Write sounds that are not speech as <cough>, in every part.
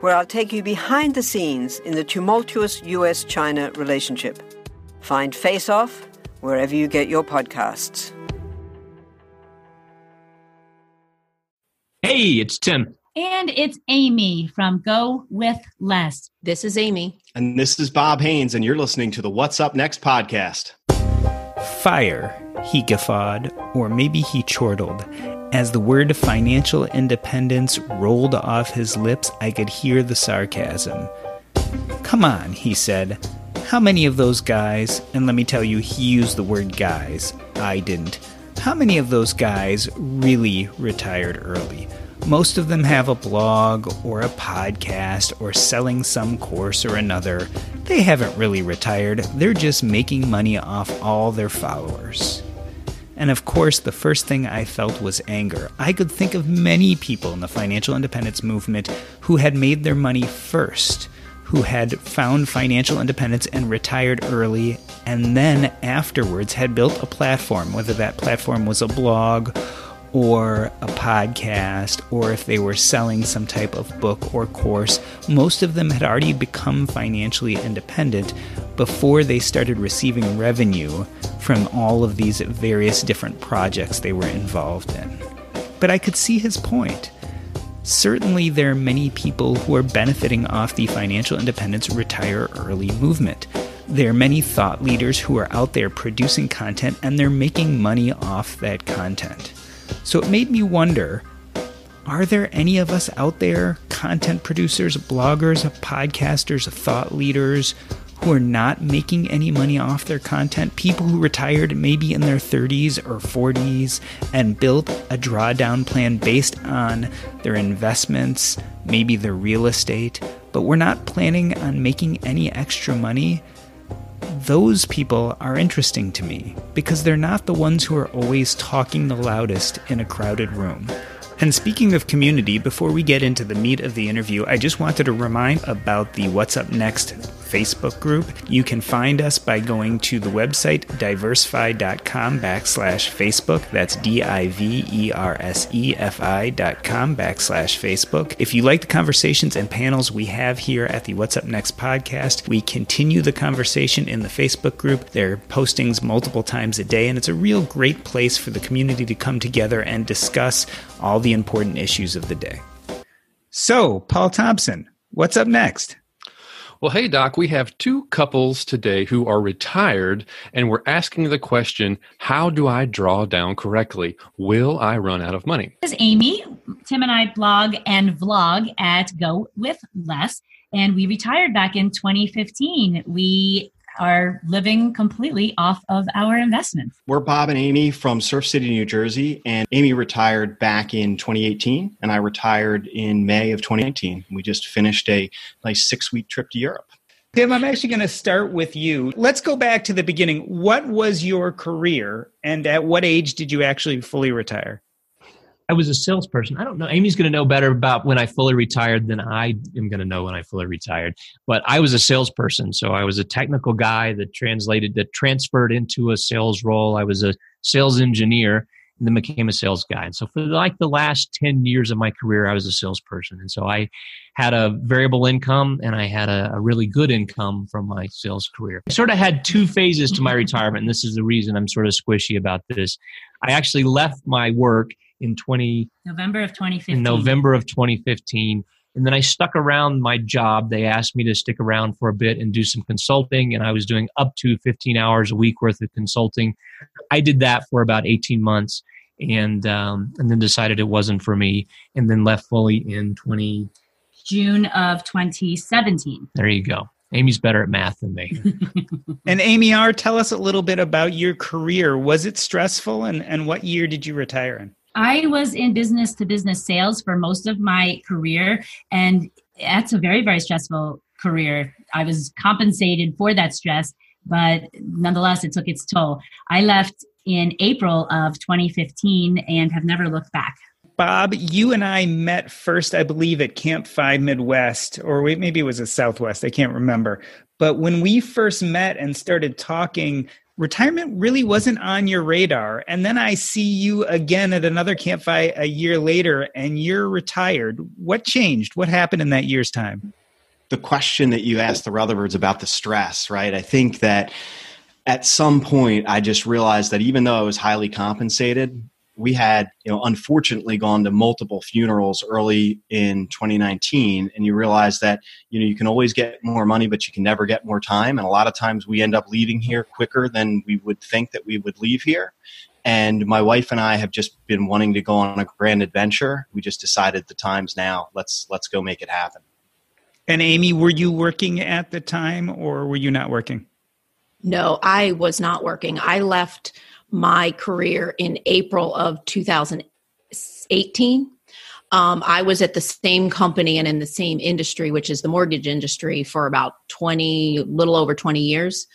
where I'll take you behind the scenes in the tumultuous US China relationship. Find Face Off wherever you get your podcasts. Hey, it's Tim. And it's Amy from Go With Less. This is Amy. And this is Bob Haynes, and you're listening to the What's Up Next podcast. Fire, he guffawed, or maybe he chortled as the word financial independence rolled off his lips, I could hear the sarcasm. Come on, he said. How many of those guys, and let me tell you, he used the word guys, I didn't. How many of those guys really retired early? Most of them have a blog or a podcast or selling some course or another. They haven't really retired, they're just making money off all their followers. And of course, the first thing I felt was anger. I could think of many people in the financial independence movement who had made their money first, who had found financial independence and retired early, and then afterwards had built a platform, whether that platform was a blog or a podcast, or if they were selling some type of book or course, most of them had already become financially independent before they started receiving revenue from all of these various different projects they were involved in. But I could see his point. Certainly, there are many people who are benefiting off the financial independence retire early movement. There are many thought leaders who are out there producing content and they're making money off that content. So it made me wonder are there any of us out there, content producers, bloggers, podcasters, thought leaders, who are not making any money off their content? People who retired maybe in their 30s or 40s and built a drawdown plan based on their investments, maybe their real estate, but we're not planning on making any extra money those people are interesting to me because they're not the ones who are always talking the loudest in a crowded room. And speaking of community, before we get into the meat of the interview, I just wanted to remind about the What's Up Next Facebook group. You can find us by going to the website diversefi.com backslash Facebook. That's D I V E R S E F I dot com backslash Facebook. If you like the conversations and panels we have here at the What's Up Next podcast, we continue the conversation in the Facebook group. There are postings multiple times a day, and it's a real great place for the community to come together and discuss all the important issues of the day. So, Paul Thompson, what's up next? Well, hey, Doc, we have two couples today who are retired, and we're asking the question how do I draw down correctly? Will I run out of money? This is Amy. Tim and I blog and vlog at Go With Less, and we retired back in 2015. We are living completely off of our investments. We're Bob and Amy from Surf City, New Jersey, and Amy retired back in 2018, and I retired in May of 2019. We just finished a nice six week trip to Europe. Tim, I'm actually going to start with you. Let's go back to the beginning. What was your career, and at what age did you actually fully retire? I was a salesperson. I don't know. Amy's going to know better about when I fully retired than I am going to know when I fully retired. But I was a salesperson. So I was a technical guy that translated, that transferred into a sales role. I was a sales engineer and then became a sales guy. And so for like the last 10 years of my career, I was a salesperson. And so I had a variable income and I had a, a really good income from my sales career. I sort of had two phases to my retirement. And this is the reason I'm sort of squishy about this. I actually left my work in 20 November of 2015. In November of 2015 And then I stuck around my job. They asked me to stick around for a bit and do some consulting, and I was doing up to 15 hours a week worth of consulting. I did that for about 18 months, and um, and then decided it wasn't for me, and then left fully in 20. June of 2017. There you go. Amy's better at math than me. <laughs> and Amy R., tell us a little bit about your career. Was it stressful, and and what year did you retire in? I was in business to business sales for most of my career, and that's a very, very stressful career. I was compensated for that stress, but nonetheless, it took its toll. I left in April of 2015 and have never looked back. Bob, you and I met first, I believe, at CampFI Midwest, or maybe it was at Southwest. I can't remember. But when we first met and started talking, retirement really wasn't on your radar. And then I see you again at another CampFI a year later and you're retired. What changed? What happened in that year's time? The question that you asked the Rutherfords about the stress, right? I think that at some point I just realized that even though I was highly compensated, we had, you know, unfortunately gone to multiple funerals early in 2019, and you realize that, you know, you can always get more money, but you can never get more time. And a lot of times we end up leaving here quicker than we would think that we would leave here. And my wife and I have just been wanting to go on a grand adventure. We just decided the time's now. Let's let's go make it happen. And Amy, were you working at the time or were you not working? No, I was not working. I left my career in April of 2018. Um, I was at the same company and in the same industry, which is the mortgage industry, for about 20, little over 20 years.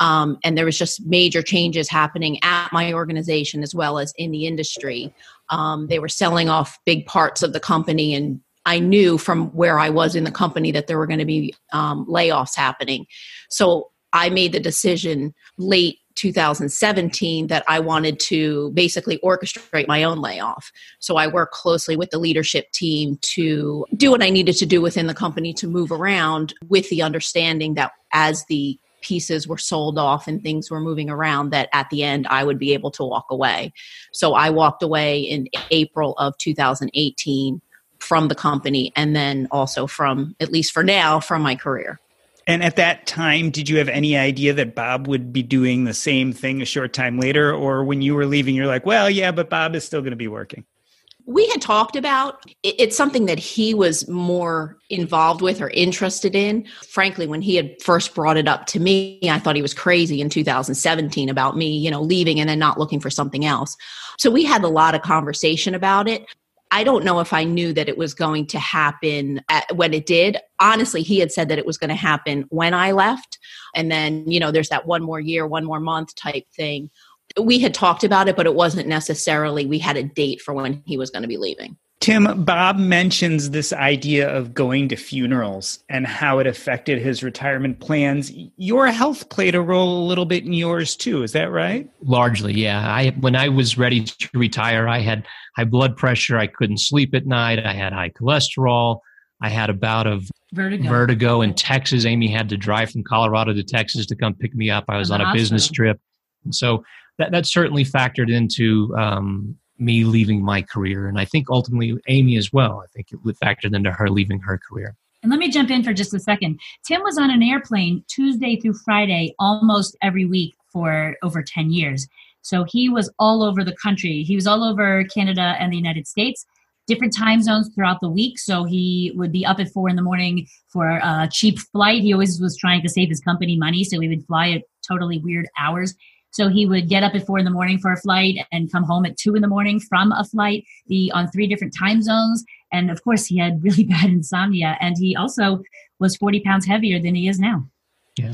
Um, and there was just major changes happening at my organization as well as in the industry. Um, they were selling off big parts of the company, and I knew from where I was in the company that there were going to be um, layoffs happening. So I made the decision late 2017 that I wanted to basically orchestrate my own layoff. So I worked closely with the leadership team to do what I needed to do within the company to move around with the understanding that as the pieces were sold off and things were moving around that at the end I would be able to walk away. So I walked away in April of 2018 from the company and then also from at least for now from my career. And at that time, did you have any idea that Bob would be doing the same thing a short time later? Or when you were leaving, you're like, well, yeah, but Bob is still going to be working? We had talked about it's something that he was more involved with or interested in. Frankly, when he had first brought it up to me, I thought he was crazy in 2017 about me, you know, leaving and then not looking for something else. So we had a lot of conversation about it. I don't know if I knew that it was going to happen at, when it did. Honestly, he had said that it was going to happen when I left. And then, you know, there's that one more year, one more month type thing. We had talked about it, but it wasn't necessarily, we had a date for when he was going to be leaving. Tim, Bob mentions this idea of going to funerals and how it affected his retirement plans. Your health played a role a little bit in yours too, is that right? Largely, yeah. I when I was ready to retire, I had high blood pressure, I couldn't sleep at night, I had high cholesterol, I had a bout of vertigo. vertigo in Texas. Amy had to drive from Colorado to Texas to come pick me up. I was on a hospital. business trip. And so that, that certainly factored into um, me leaving my career. And I think ultimately Amy as well. I think it would factor into her leaving her career. And let me jump in for just a second. Tim was on an airplane Tuesday through Friday almost every week for over 10 years. So he was all over the country. He was all over Canada and the United States, different time zones throughout the week. So he would be up at four in the morning for a cheap flight. He always was trying to save his company money. So he would fly at totally weird hours. So he would get up at four in the morning for a flight and come home at two in the morning from a flight, be on three different time zones. And of course, he had really <laughs> bad insomnia. And he also was 40 pounds heavier than he is now. Yeah.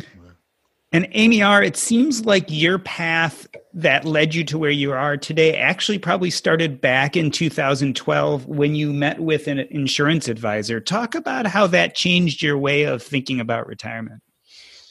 And Amy R., it seems like your path that led you to where you are today actually probably started back in 2012 when you met with an insurance advisor. Talk about how that changed your way of thinking about retirement.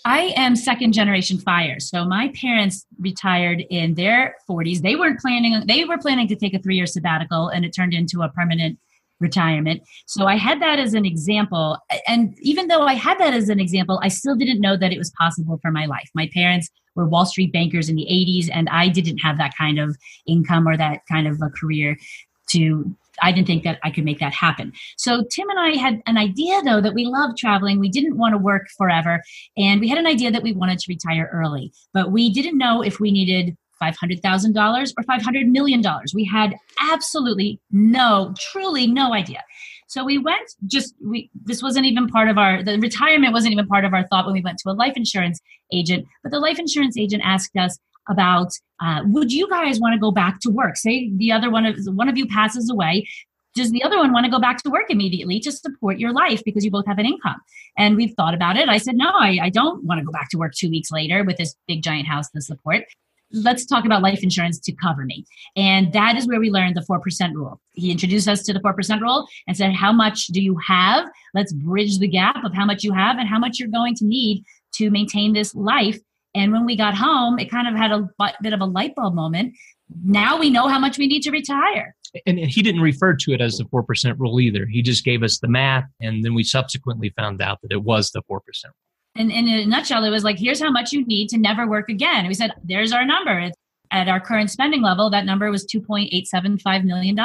I am second generation fire. So my parents retired in their 40s. They weren't planning they were planning to take a 3-year sabbatical and it turned into a permanent retirement. So I had that as an example and even though I had that as an example, I still didn't know that it was possible for my life. My parents were Wall Street bankers in the 80s and I didn't have that kind of income or that kind of a career to I didn't think that I could make that happen. So Tim and I had an idea though that we love traveling. We didn't want to work forever. And we had an idea that we wanted to retire early, but we didn't know if we needed $500,000 or $500 million. We had absolutely no, truly no idea. So we went just we this wasn't even part of our the retirement wasn't even part of our thought when we went to a life insurance agent. But the life insurance agent asked us about uh, would you guys want to go back to work? Say the other one of one of you passes away. Does the other one want to go back to work immediately to support your life because you both have an income? And we've thought about it. I said, no, I, I don't want to go back to work two weeks later with this big giant house to support let's talk about life insurance to cover me. And that is where we learned the 4% rule. He introduced us to the 4% rule and said, How much do you have? Let's bridge the gap of how much you have and how much you're going to need to maintain this life. And when we got home, it kind of had a bit of a light bulb moment. Now we know how much we need to retire. And he didn't refer to it as the 4% rule either. He just gave us the math. And then we subsequently found out that it was the 4% and in a nutshell, it was like, here's how much you need to never work again. And we said, there's our number. At our current spending level, that number was $2.875 million.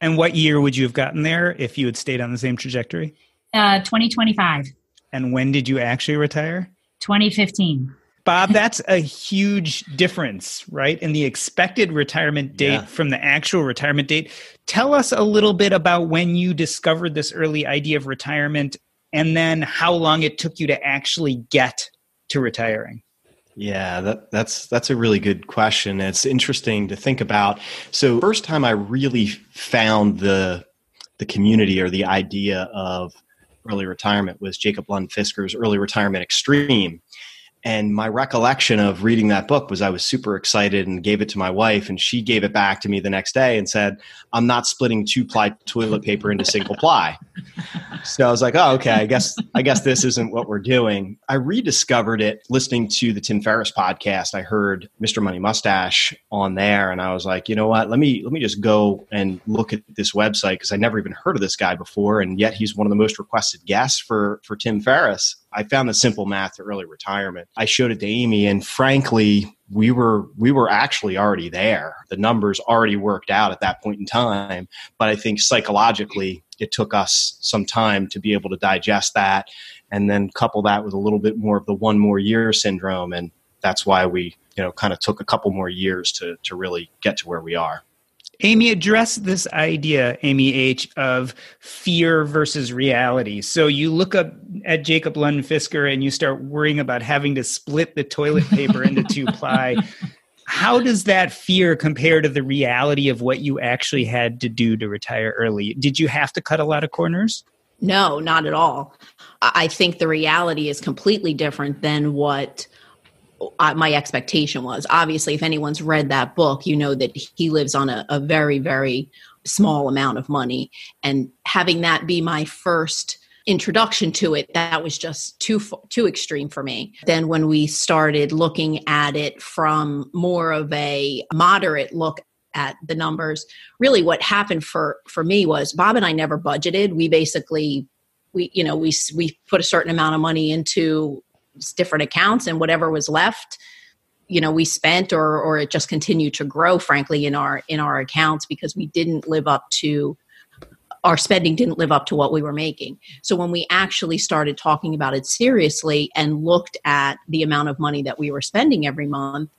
And what year would you have gotten there if you had stayed on the same trajectory? Uh, 2025. And when did you actually retire? 2015. Bob, that's a huge difference, right? In the expected retirement date yeah. from the actual retirement date. Tell us a little bit about when you discovered this early idea of retirement and then how long it took you to actually get to retiring. Yeah, that, that's that's a really good question. It's interesting to think about. So, first time I really found the the community or the idea of early retirement was Jacob Lund Fisker's Early Retirement Extreme, and my recollection of reading that book was I was super excited and gave it to my wife, and she gave it back to me the next day and said, I'm not splitting two ply toilet paper into single ply. So I was like, oh, okay, I guess I guess this isn't what we're doing. I rediscovered it listening to the Tim Ferriss podcast. I heard Mr. Money Mustache on there, and I was like, you know what? Let me let me just go and look at this website because I never even heard of this guy before, and yet he's one of the most requested guests for for Tim Ferriss. I found the simple math to early retirement. I showed it to Amy, and frankly, we were we were actually already there. The numbers already worked out at that point in time. But I think psychologically, it took us some time to be able to digest that, and then couple that with a little bit more of the one more year syndrome, and that's why we you know kind of took a couple more years to to really get to where we are. Amy, address this idea, Amy H., of fear versus reality. So you look up at Jacob Lund Fisker and you start worrying about having to split the toilet paper into two <laughs> ply. How does that fear compare to the reality of what you actually had to do to retire early? Did you have to cut a lot of corners? No, not at all. I think the reality is completely different than what my expectation was. Obviously, if anyone's read that book, you know that he lives on a, a very, very small amount of money. And having that be my first introduction to it that was just too too extreme for me then when we started looking at it from more of a moderate look at the numbers really what happened for for me was bob and i never budgeted we basically we you know we we put a certain amount of money into different accounts and whatever was left you know we spent or or it just continued to grow frankly in our in our accounts because we didn't live up to our spending didn't live up to what we were making. So when we actually started talking about it seriously and looked at the amount of money that we were spending every month,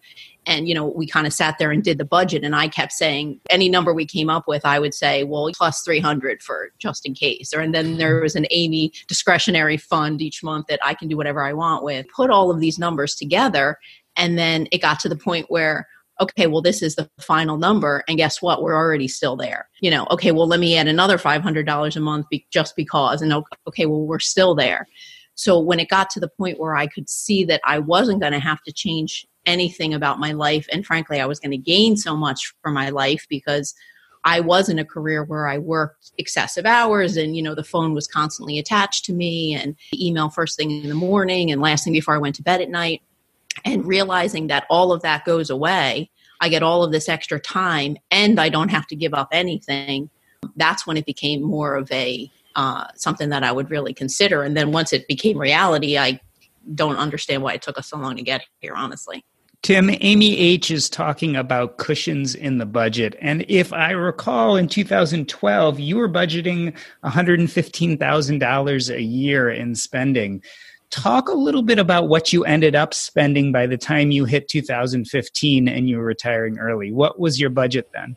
and you know we kind of sat there and did the budget and i kept saying any number we came up with i would say well plus 300 for just in case. Or and then there was an amy discretionary fund each month that i can do whatever i want with. Put all of these numbers together and then it got to the point where okay well this is the final number and guess what? We're already still there. You know okay well let me add another $500 a month be- just because and okay well we're still there. So when it got to the point where i could see that i wasn't going to have to change anything about my life. And frankly, I was going to gain so much for my life because I was in a career where I worked excessive hours and, you know, the phone was constantly attached to me and email first thing in the morning and last thing before I went to bed at night. And realizing that all of that goes away, I get all of this extra time and I don't have to give up anything. That's when it became more of a uh, something that I would really consider. And then once it became reality, I don't understand why it took us so long to get here, honestly Tim, Amy H is talking about cushions in the budget. And if I recall, in 2012, you were budgeting $115,000 a year in spending. Talk a little bit about what you ended up spending by the time you hit 2015 and you were retiring early. What was your budget then?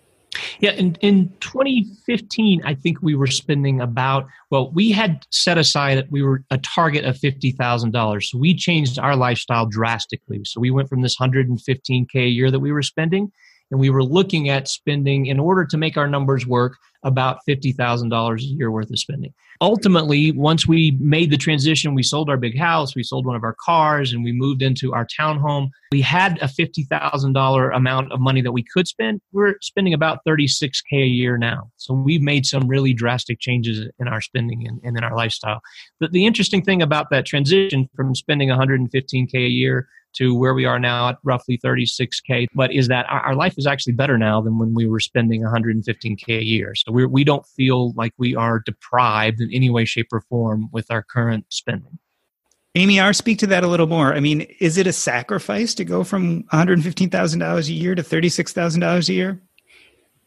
Yeah, in, in 2015, I think we were spending about, well, we had set aside, we were a target of $50,000. So we changed our lifestyle drastically. So we went from this 115K a year that we were spending, and we were looking at spending, in order to make our numbers work, about $50,000 a year worth of spending. Ultimately, once we made the transition, we sold our big house, we sold one of our cars, and we moved into our townhome. We had a $50,000 amount of money that we could spend. We're spending about 36K a year now. So we've made some really drastic changes in our spending and, and in our lifestyle. But the interesting thing about that transition from spending 115K a year to where we are now at roughly 36K. But is that our, life is actually better now than when we were spending 115K a year. So we're, we don't feel like we are deprived in any way, shape, or form with our current spending. Amy R, speak to that a little more. I mean, is it a sacrifice to go from $115,000 a year to $36,000 a year?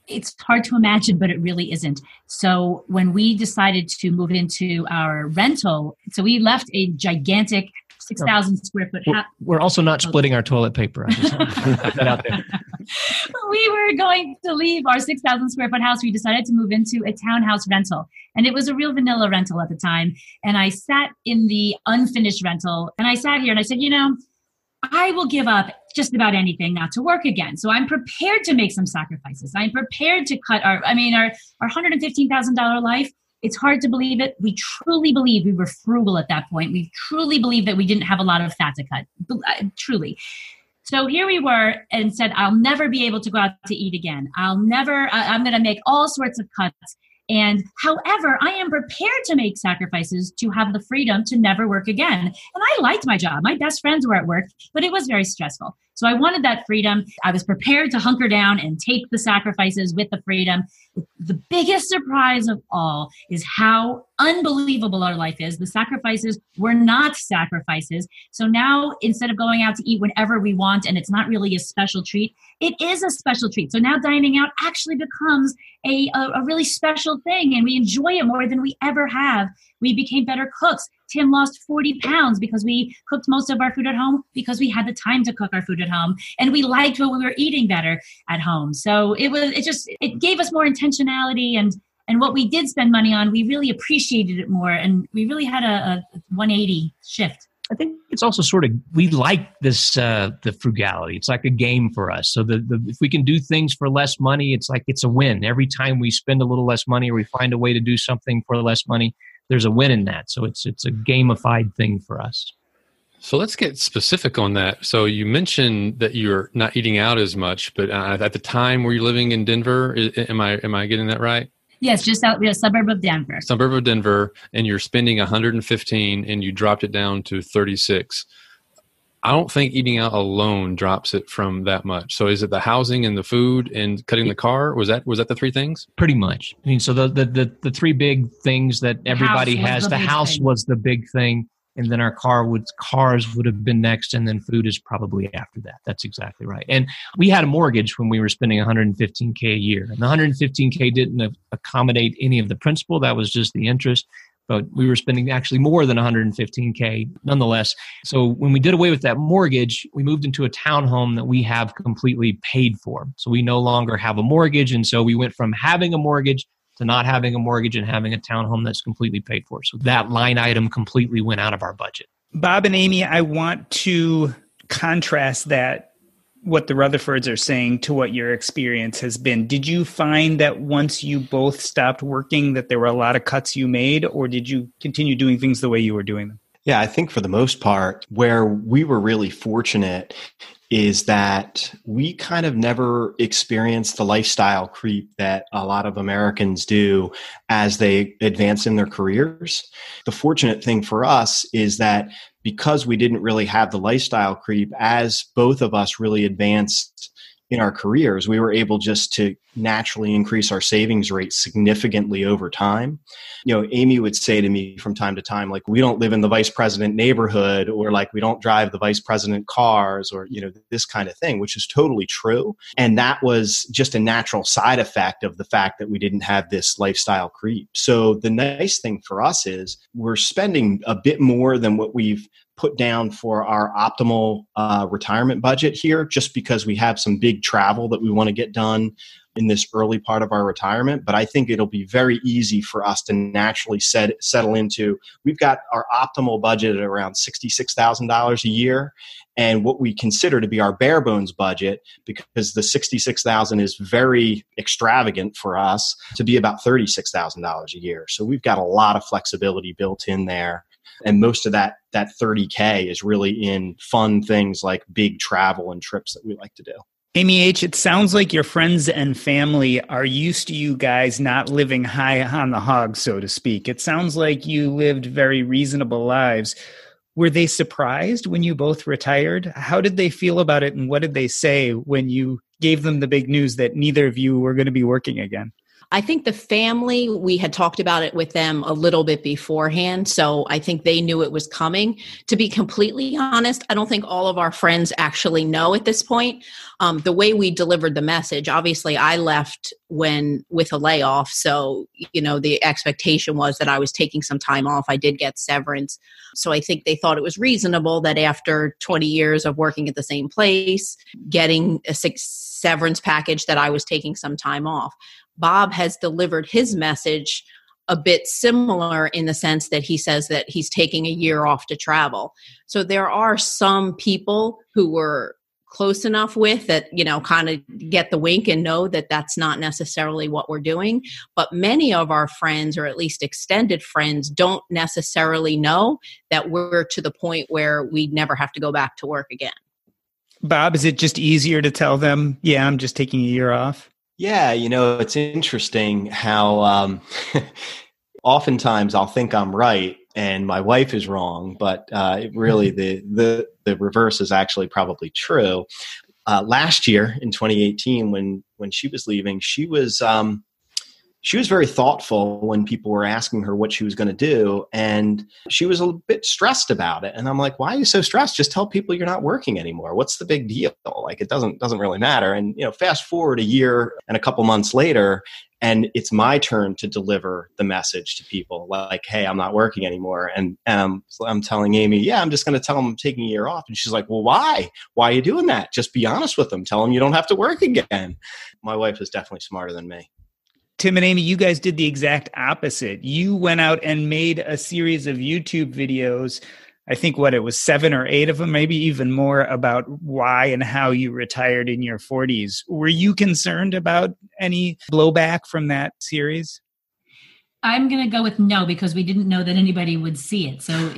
It's hard to imagine, but it really isn't. So when we decided to move into our rental, so we left a gigantic 6,000 square foot house. We're also not splitting our toilet paper. I just that out there. <laughs> we were going to leave our 6,000 square foot house. We decided to move into a townhouse rental. And it was a real vanilla rental at the time. And I sat in the unfinished rental and I sat here and I said, you know, I will give up just about anything not to work again. So I'm prepared to make some sacrifices. I'm prepared to cut our, I mean, our, our $115,000 life it's hard to believe it. We truly believe we were frugal at that point. We truly believe that we didn't have a lot of fat to cut. Uh, truly. So here we were and said, I'll never be able to go out to eat again. I'll never, I'm going to make all sorts of cuts. And however, I am prepared to make sacrifices to have the freedom to never work again. And I liked my job. My best friends were at work, but it was very stressful. So I wanted that freedom. I was prepared to hunker down and take the sacrifices with the freedom. The biggest surprise of all is how unbelievable our life is. The sacrifices were not sacrifices. So now instead of going out to eat whenever we want and it's not really a special treat, it is a special treat. So now dining out actually becomes a, a, a really special thing and we enjoy it more than we ever have. We became better cooks. Tim lost 40 pounds because we cooked most of our food at home because we had the time to cook our food at home and we liked what we were eating better at home. So it was, it just, it gave us more intentionality and, and what we did spend money on, we really appreciated it more and we really had a, a 180 shift. I think it's also sort of we like this uh, the frugality. It's like a game for us. So the, the if we can do things for less money, it's like it's a win. Every time we spend a little less money or we find a way to do something for less money, there's a win in that. So it's it's a gamified thing for us. So let's get specific on that. So you mentioned that you're not eating out as much, but uh, at the time were you living in Denver? Am I am I getting that right? Yes, just out the suburb of Denver. Suburb of Denver, and you're spending 115, and you dropped it down to 36. I don't think eating out alone drops it from that much. So is it the housing and the food and cutting the car? Was that was that the three things? Pretty much. I mean, so the the the, the three big things that everybody has. The, the house thing. was the big thing, and then our car would cars would have been next, and then food is probably after that. That's exactly right. And we had a mortgage when we were spending 115k a year, and the 115k didn't accommodate any of the principal. That was just the interest but we were spending actually more than 115k nonetheless. So when we did away with that mortgage, we moved into a townhome that we have completely paid for. So we no longer have a mortgage, and so we went from having a mortgage to not having a mortgage and having a townhome that's completely paid for. So that line item completely went out of our budget. Bob and Amy, I want to contrast that what the Rutherfords are saying to what your experience has been. Did you find that once you both stopped working that there were a lot of cuts you made or did you continue doing things the way you were doing them? Yeah, I think for the most part, where we were really fortunate is that we kind of never experienced the lifestyle creep that a lot of Americans do as they advance in their careers. The fortunate thing for us is that because we didn't really have the lifestyle creep as both of us really advanced in our careers, we were able just to naturally increase our savings rate significantly over time. You know, Amy would say to me from time to time, like, we don't live in the vice president neighborhood, or like, we don't drive the vice president cars, or, you know, this kind of thing, which is totally true. And that was just a natural side effect of the fact that we didn't have this lifestyle creep. So the nice thing for us is we're spending a bit more than what we've put down for our optimal uh, retirement budget here just because we have some big travel that we want to get done in this early part of our retirement but i think it'll be very easy for us to naturally set, settle into we've got our optimal budget at around $66000 a year and what we consider to be our bare bones budget because the 66000 is very extravagant for us to be about $36000 a year. So we've got a lot of flexibility built in there and most of that that 30k is really in fun things like big travel and trips that we like to do Amy H, it sounds like your friends and family are used to you guys not living high on the hog, so to speak. It sounds like you lived very reasonable lives. Were they surprised when you both retired? How did they feel about it, and what did they say when you gave them the big news that neither of you were going to be working again? I think the family, we had talked about it with them a little bit beforehand. So I think they knew it was coming. To be completely honest, I don't think all of our friends actually know at this point. Um, the way we delivered the message, obviously, I left when with a layoff. So, you know, the expectation was that I was taking some time off. I did get severance. So I think they thought it was reasonable that after 20 years of working at the same place, getting a six severance package that I was taking some time off. Bob has delivered his message a bit similar in the sense that he says that he's taking a year off to travel. So there are some people who were close enough with that you know kind of get the wink and know that that's not necessarily what we're doing. But many of our friends or at least extended friends don't necessarily know that we're to the point where we never have to go back to work again. Bob is it just easier to tell them yeah i'm just taking a year off yeah, you know, it's interesting how um, <laughs> oftentimes I'll think I'm right and my wife is wrong, but uh, really mm-hmm. the, the the reverse is actually probably true. Uh, last year in 2018, when when she was leaving, she was um, she was very thoughtful when people were asking her what she was going to do and she was a bit stressed about it and i'm like why are you so stressed? Just tell people you're not working anymore. What's the big deal? Like it doesn't doesn't really matter. And you know fast forward a year and a couple months later and it's my turn to deliver the message to people like hey i'm not working anymore. And, and I'm, I'm telling amy yeah i'm just going to tell them i'm taking a year off. And she's like well why? Why are you doing that? Just be honest with them tell them you don't have to work again. My wife is definitely smarter than me Tim and Amy, you guys did the exact opposite. You went out and made a series of YouTube videos. I think what it was seven or eight of them, maybe even more, about why and how you retired in your 40s. Were you concerned about any blowback from that series? I'm going to go with no because we didn't know that anybody would see it. So, <laughs>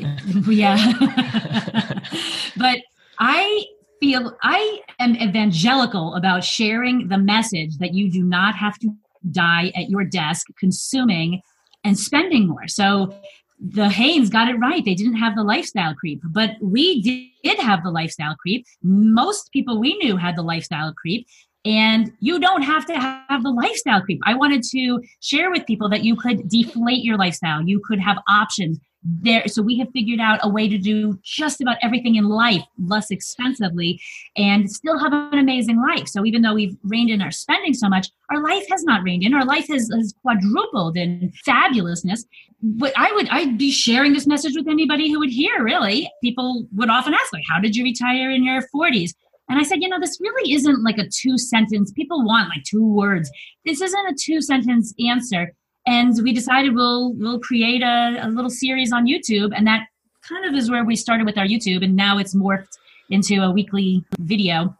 yeah. <laughs> but I feel I am evangelical about sharing the message that you do not have to die at your desk consuming and spending more. So the Haynes got it right. They didn't have the lifestyle creep, but we did have the lifestyle creep. Most people we knew had the lifestyle creep. And you don't have to have the lifestyle creep. I wanted to share with people that you could deflate your lifestyle. You could have options there so we have figured out a way to do just about everything in life less expensively and still have an amazing life. So even though we've reined in our spending so much our life has not reined in. Our life has, has quadrupled in fabulousness. But i would i'd be sharing this message with anybody who would hear really. People would often ask like how did you retire in your 40s and I said, you know, this really isn't like a two sentence. People want like two words. This isn't a two sentence answer and we decided we'll we'll create a, a little series on youtube and that kind of is where we started with our youtube and now it's morphed into a weekly video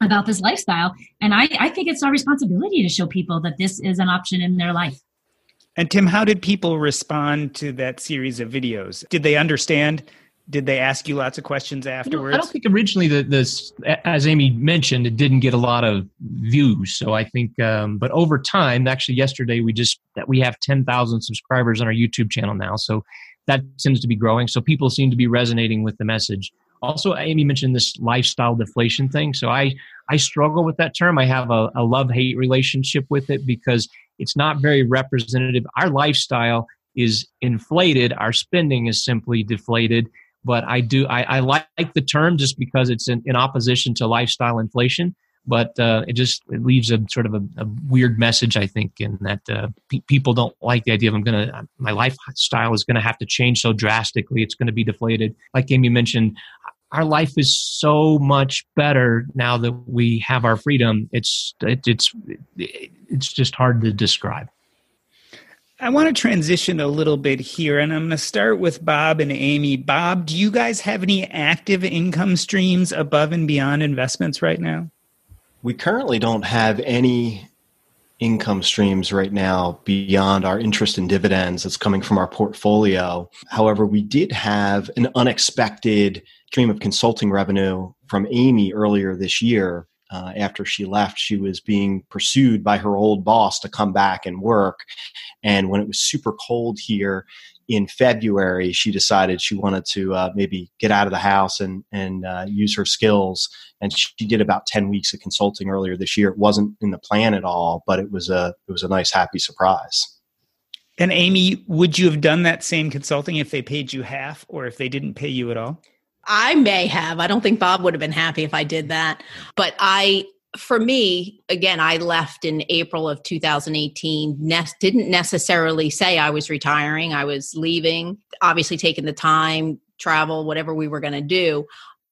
about this lifestyle. And I, I think it's our responsibility to show people that this is an option in their life. And tim how did people respond to that series of videos? Did they understand did they ask you lots of questions afterwards? You know, I don't think originally the this, as Amy mentioned, it didn't get a lot of views. So I think, um, but over time, actually, yesterday we just that we have ten thousand subscribers on our YouTube channel now. So that seems to be growing. So people seem to be resonating with the message. Also, Amy mentioned this lifestyle deflation thing. So I I struggle with that term. I have a, a love hate relationship with it because it's not very representative. Our lifestyle is inflated, our spending is simply deflated. But I do, I, I like the term just because it's in, in opposition to lifestyle inflation but uh, it just it leaves a sort of a, a weird message, I think, in that uh, pe- people don't like the idea of I'm gonna my lifestyle is gonna have to change so drastically. It's gonna be deflated. Like Amy mentioned, our life is so much better now that we have our freedom. It's it, it's it's just hard to describe. I want to transition a little bit here, and I'm going to start with Bob and Amy. Bob, do you guys have any active income streams above and beyond investments right now? We currently don't have any income streams right now beyond our interest and dividends that's coming from our portfolio. However, we did have an unexpected stream of consulting revenue from Amy earlier this year. Uh, after she left, she was being pursued by her old boss to come back and work. And when it was super cold here, in February, she decided she wanted to uh, maybe get out of the house and and uh, use her skills. And she did about ten weeks of consulting earlier this year. It wasn't in the plan at all, but it was a it was a nice, happy surprise. And Amy, would you have done that same consulting if they paid you half, or if they didn't pay you at all? I may have. I don't think Bob would have been happy if I did that, but I for me, again, I left in April of 2018. Ne- didn't necessarily say I was retiring. I was leaving, obviously taking the time, travel, whatever we were going to do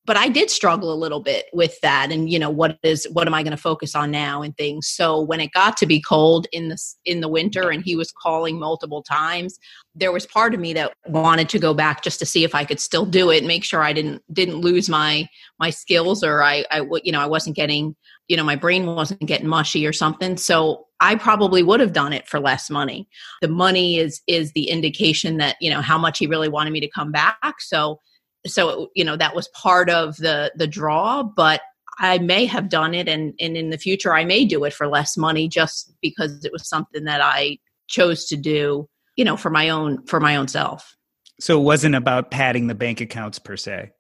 but I did struggle a little bit with that and you know what is what am I going to focus on now and things. So when it got to be cold in the in the winter and he was calling multiple times, there was part of me that wanted to go back just to see if I could still do it, make sure I didn't didn't lose my my skills or I I you know I wasn't getting you know my brain wasn't getting mushy or something. So I probably would have done it for less money. The money is is the indication that you know how much he really wanted me to come back. So so you know that was part of the the draw but i may have done it and and in the future i may do it for less money just because it was something that i chose to do you know for my own for my own self. So it wasn't about padding the bank accounts per se?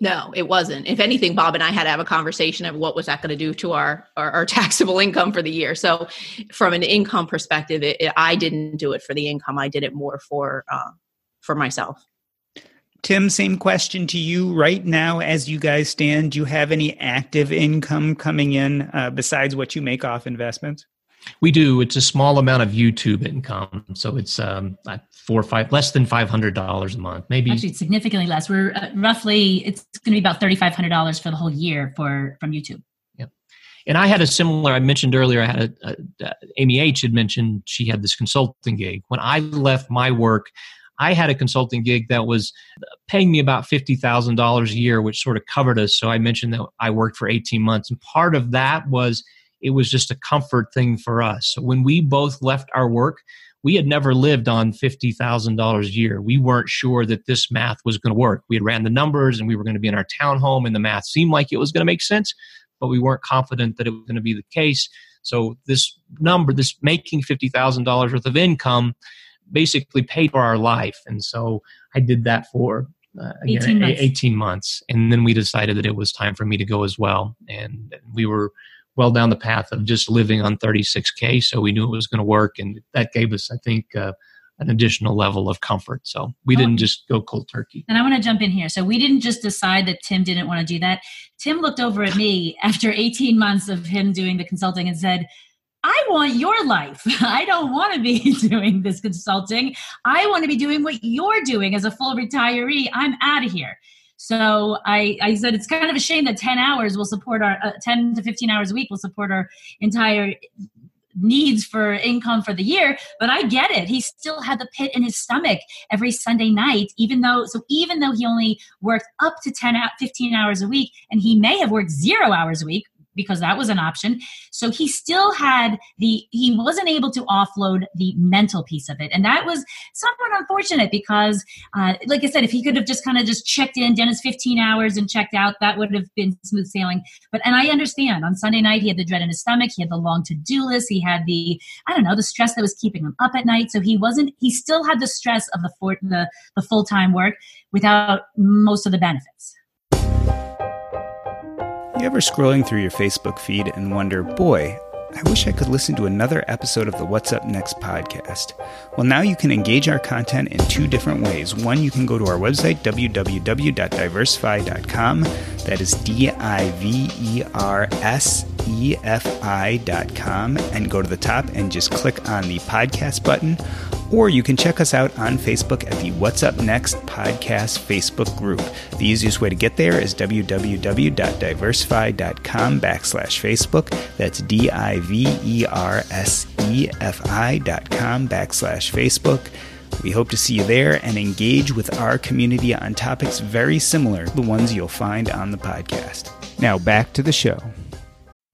No it wasn't. If anything bob and i had to have a conversation of what was that going to do to our, our, our <laughs> taxable income for the year. So from an income perspective it, it, i didn't do it for the income. I did it more for uh, for myself Tim, same question to you. Right now, as you guys stand, do you have any active income coming in uh, besides what you make off investments? We do. It's a small amount of YouTube income, so it's um, four or five, less than five hundred dollars a month, maybe. Actually, significantly less. We're uh, roughly it's going to be about thirty five hundred dollars for the whole year for from YouTube. Yep. And I had a similar. I mentioned earlier. I had a, a, a Amy H had mentioned she had this consulting gig. When I left my work, I had a consulting gig that was paying me about $50,000 a year, which sort of covered us. So I mentioned that I worked for 18 months. And part of that was it was just a comfort thing for us. So when we both left our work, we had never lived on $50,000 a year. We weren't sure that this math was going to work. We had ran the numbers and we were going to be in our townhome and the math seemed like it was going to make sense, but we weren't confident that it was going to be the case. So this number, this making $50,000 worth of income basically paid for our life. And so I did that for uh, again, 18 months. 18 months. And then we decided that it was time for me to go as well. And we were well down the path of just living on 36K. So we knew it was going to work. And that gave us, I think, uh, an additional level of comfort. So we oh. didn't just go cold turkey. And I want to jump in here. So we didn't just decide that Tim didn't want to do that. Tim looked over at me <laughs> after 18 months of him doing the consulting and said, I want your life. <laughs> I don't want to be <laughs> doing this consulting. I want to be doing what you're doing as a full retiree. I'm out of here. So I, I said it's kind of a shame that 10 hours will support our uh, 10 to 15 hours a week will support our entire needs for income for the year but i get it he still had the pit in his stomach every sunday night even though so even though he only worked up to 10 out 15 hours a week and he may have worked zero hours a week because that was an option. So he still had the, he wasn't able to offload the mental piece of it. And that was somewhat unfortunate because, uh, like I said, if he could have just kind of just checked in, done his 15 hours and checked out, that would have been smooth sailing. But, and I understand on Sunday night, he had the dread in his stomach. He had the long to do list. He had the, I don't know, the stress that was keeping him up at night. So he wasn't, he still had the stress of the, for, the, the full time work without most of the benefits. You ever scrolling through your Facebook feed and wonder, boy, I wish I could listen to another episode of the What's Up Next podcast. Well, now you can engage our content in two different ways. One, you can go to our website, www.diversefi.com. That is D I V E R S E F I.com, and go to the top and just click on the podcast button. Or you can check us out on Facebook at the What's Up Next podcast Facebook group. The easiest way to get there is www.diversefi.com backslash Facebook. That's D I V E R S E F I dot com backslash Facebook. We hope to see you there and engage with our community on topics very similar to the ones you'll find on the podcast. Now back to the show.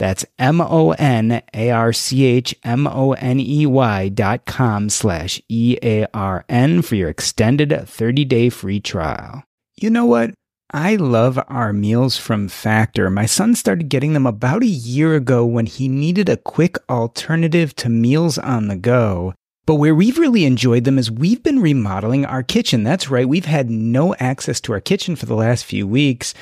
That's M O N A R C H M O N E Y dot com slash E A R N for your extended 30 day free trial. You know what? I love our meals from Factor. My son started getting them about a year ago when he needed a quick alternative to meals on the go. But where we've really enjoyed them is we've been remodeling our kitchen. That's right, we've had no access to our kitchen for the last few weeks.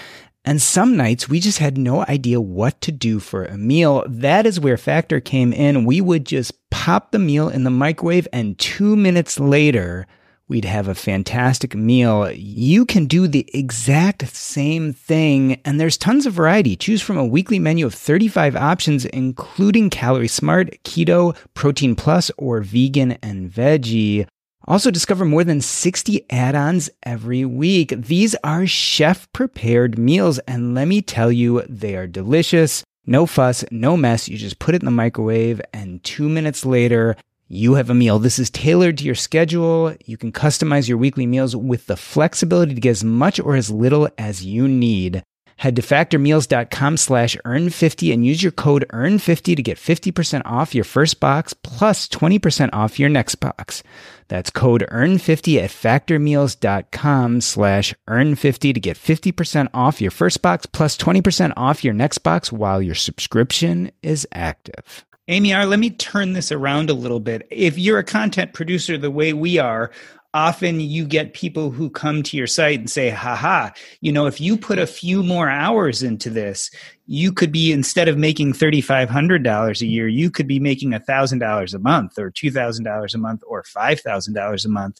And some nights we just had no idea what to do for a meal. That is where Factor came in. We would just pop the meal in the microwave, and two minutes later, we'd have a fantastic meal. You can do the exact same thing, and there's tons of variety. Choose from a weekly menu of 35 options, including Calorie Smart, Keto, Protein Plus, or Vegan and Veggie. Also, discover more than 60 add ons every week. These are chef prepared meals, and let me tell you, they are delicious. No fuss, no mess. You just put it in the microwave, and two minutes later, you have a meal. This is tailored to your schedule. You can customize your weekly meals with the flexibility to get as much or as little as you need. Head to factormeals.com slash earn50 and use your code earn50 to get 50% off your first box plus 20% off your next box. That's code earn50 at factormeals.com slash earn50 to get 50% off your first box plus 20% off your next box while your subscription is active. Amy R., let me turn this around a little bit. If you're a content producer the way we are, often you get people who come to your site and say, haha, you know, if you put a few more hours into this, you could be, instead of making $3,500 a year, you could be making $1,000 a month or $2,000 a month or $5,000 a month.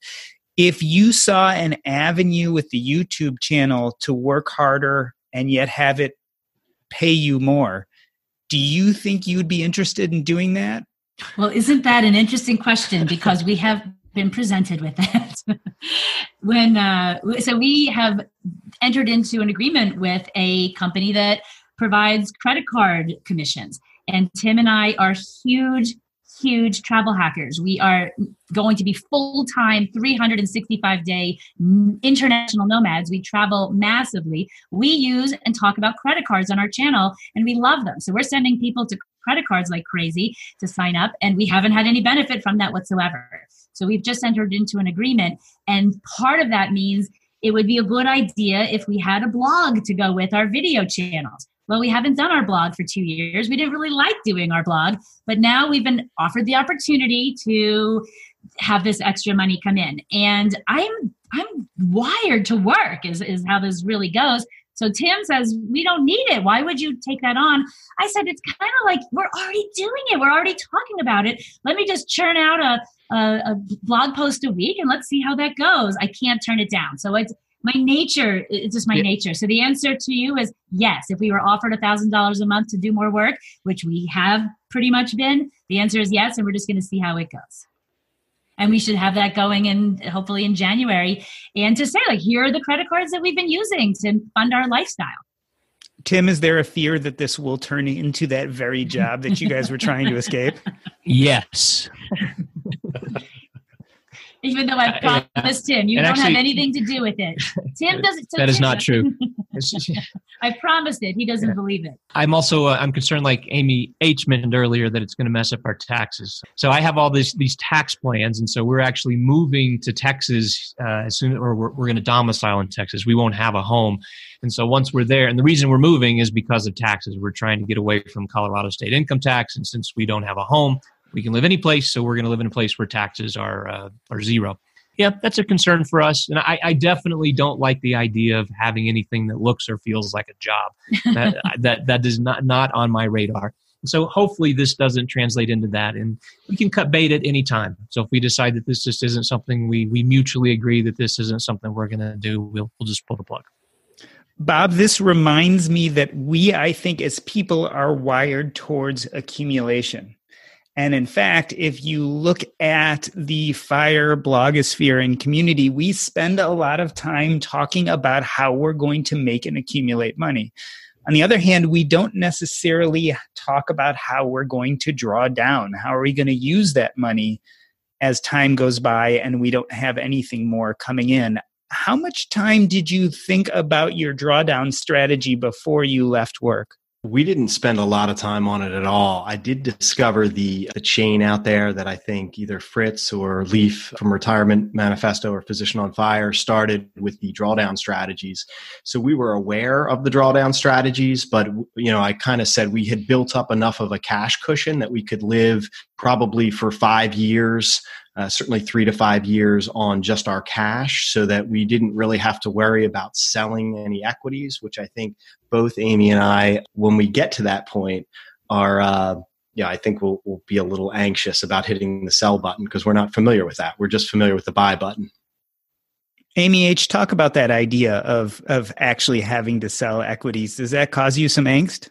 If you saw an avenue with the YouTube channel to work harder and yet have it pay you more, do you think you would be interested in doing that? Well, isn't that an interesting question? Because we have been presented with it. <laughs> when uh, so we have entered into an agreement with a company that provides credit card commissions, and Tim and I are huge huge travel hackers. We are going to be full time, 365 day international nomads. We travel massively. We use and talk about credit cards on our channel and we love them. So we're sending people to credit cards like crazy to sign up, and we haven't had any benefit from that whatsoever. So we've just entered into an agreement, and part of that means it would be a good idea if we had a blog to go with our video channels. Well, we haven't done our blog for two years. We didn't really like doing our blog, but now we've been offered the opportunity to have this extra money come in. And I'm I'm wired to work is, is how this really goes. So Tim says, We don't need it. Why would you take that on? I said, It's kind of like we're already doing it. We're already talking about it. Let me just churn out a, a, a blog post a week and let's see how that goes. I can't turn it down. So it's my nature it's just my yeah. nature so the answer to you is yes if we were offered a thousand dollars a month to do more work which we have pretty much been the answer is yes and we're just going to see how it goes and we should have that going in hopefully in january and to say like here are the credit cards that we've been using to fund our lifestyle Tim, is there a fear that this will turn into that very job that you guys were trying to escape? <laughs> Yes. Even though I promised Tim, you and don't actually, have anything to do with it. <laughs> Tim doesn't. So that is not true. <laughs> I promised it. He doesn't yeah. believe it. I'm also uh, I'm concerned, like Amy H mentioned earlier, that it's going to mess up our taxes. So I have all these these tax plans, and so we're actually moving to Texas uh, as soon, or we're, we're going to domicile in Texas. We won't have a home, and so once we're there, and the reason we're moving is because of taxes. We're trying to get away from Colorado state income tax, and since we don't have a home, we can live any place, so we're going to live in a place where taxes are uh, are zero. Yeah, that's a concern for us, and I, I, definitely don't like the idea of having anything that looks or feels like a job. <laughs> That that that is not not on my radar. So hopefully this doesn't translate into that, and we can cut bait at any time. So if we decide that this just isn't something we we mutually agree that this isn't something we're going to do, we'll we'll just pull the plug. Bob, this reminds me that we, I think, as people, are wired towards accumulation. And in fact, if you look at the fire blogosphere and community, we spend a lot of time talking about how we're going to make and accumulate money. On the other hand, we don't necessarily talk about how we're going to draw down. How are we going to use that money as time goes by and we don't have anything more coming in? How much time did you think about your drawdown strategy before you left work? We didn't spend a lot of time on it at all. I did discover the, the chain out there that I think either Fritz or Leif from Retirement Manifesto or Physician on Fire started with the drawdown strategies. So we were aware of the drawdown strategies, but you know, I kind of said we had built up enough of a cash cushion that we could live probably for five years uh, certainly three to five years on just our cash so that we didn't really have to worry about selling any equities, which I think both Amy and I, when we get to that point, are, uh, yeah, I think we'll, we'll be a little anxious about hitting the sell button because we're not familiar with that. We're just familiar with the buy button. Amy H, talk about that idea of of actually having to sell equities. Does that cause you some angst?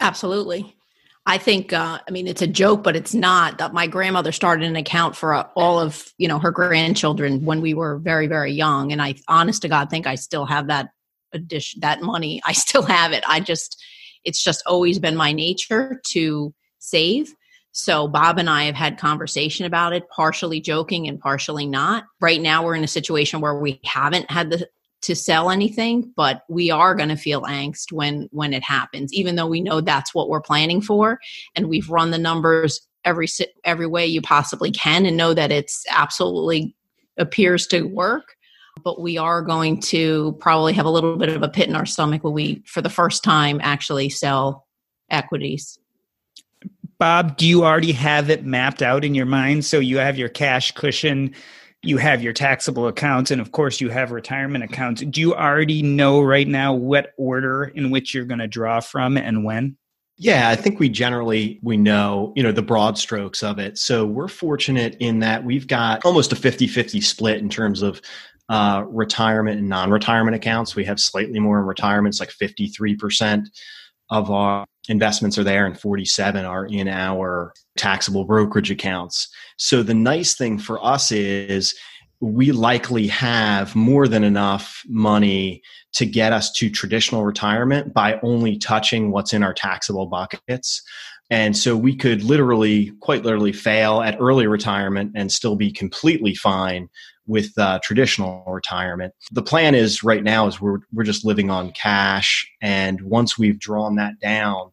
Absolutely. I think, uh, I mean, it's a joke, but it's not. That my grandmother started an account for uh, all of you know her grandchildren when we were very, very young, and I, honest to God, think I still have that addition, that money. I <laughs> still have it. I just, it's just always been my nature to save. So Bob and I have had conversation about it, partially joking and partially not. Right now, we're in a situation where we haven't had the to sell anything but we are going to feel angst when when it happens even though we know that's what we're planning for. And we've run the numbers every every way you possibly can and know that it's absolutely appears to work. But we are going to probably have a little bit of a pit in our stomach when we for the first time actually sell equities. Bob do you already have it mapped out in your mind so you have your cash cushion you have your taxable accounts and of course you have retirement accounts. Do you already know right now what order in which you're going to draw from and when? Yeah i think we generally we know you know the broad strokes of it. So we're fortunate in that we've got almost a 50-50 split in terms of uh, retirement and non-retirement accounts. We have slightly more in retirements like 53% of our investments are there and 47 are in our taxable brokerage accounts. So the nice thing for us is we likely have more than enough money to get us to traditional retirement by only touching what's in our taxable buckets. And so we could literally, quite literally, fail at early retirement and still be completely fine with uh, traditional retirement. The plan is right now is we're we're just living on cash, and once we've drawn that down,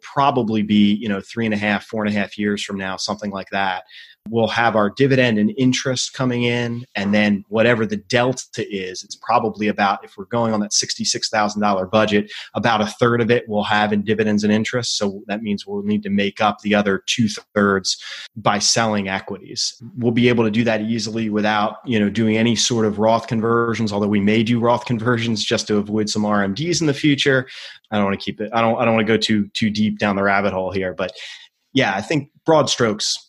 probably be, you know, three and a half, four and a half years from now, something like that. We'll have our dividend and interest coming in, and then whatever the delta is, it's probably about, if we're going on that $66,000 budget, about a third of it we'll have in dividends and interest. So that means we'll need to make up the other two thirds by selling equities. We'll be able to do that easily without, you know, doing any sort of Roth conversions, although we may do Roth conversions just to avoid some RMDs in the future. I don't want to keep it, I don't, I don't want to go too, too deep down the rabbit hole here, but yeah, I think broad strokes,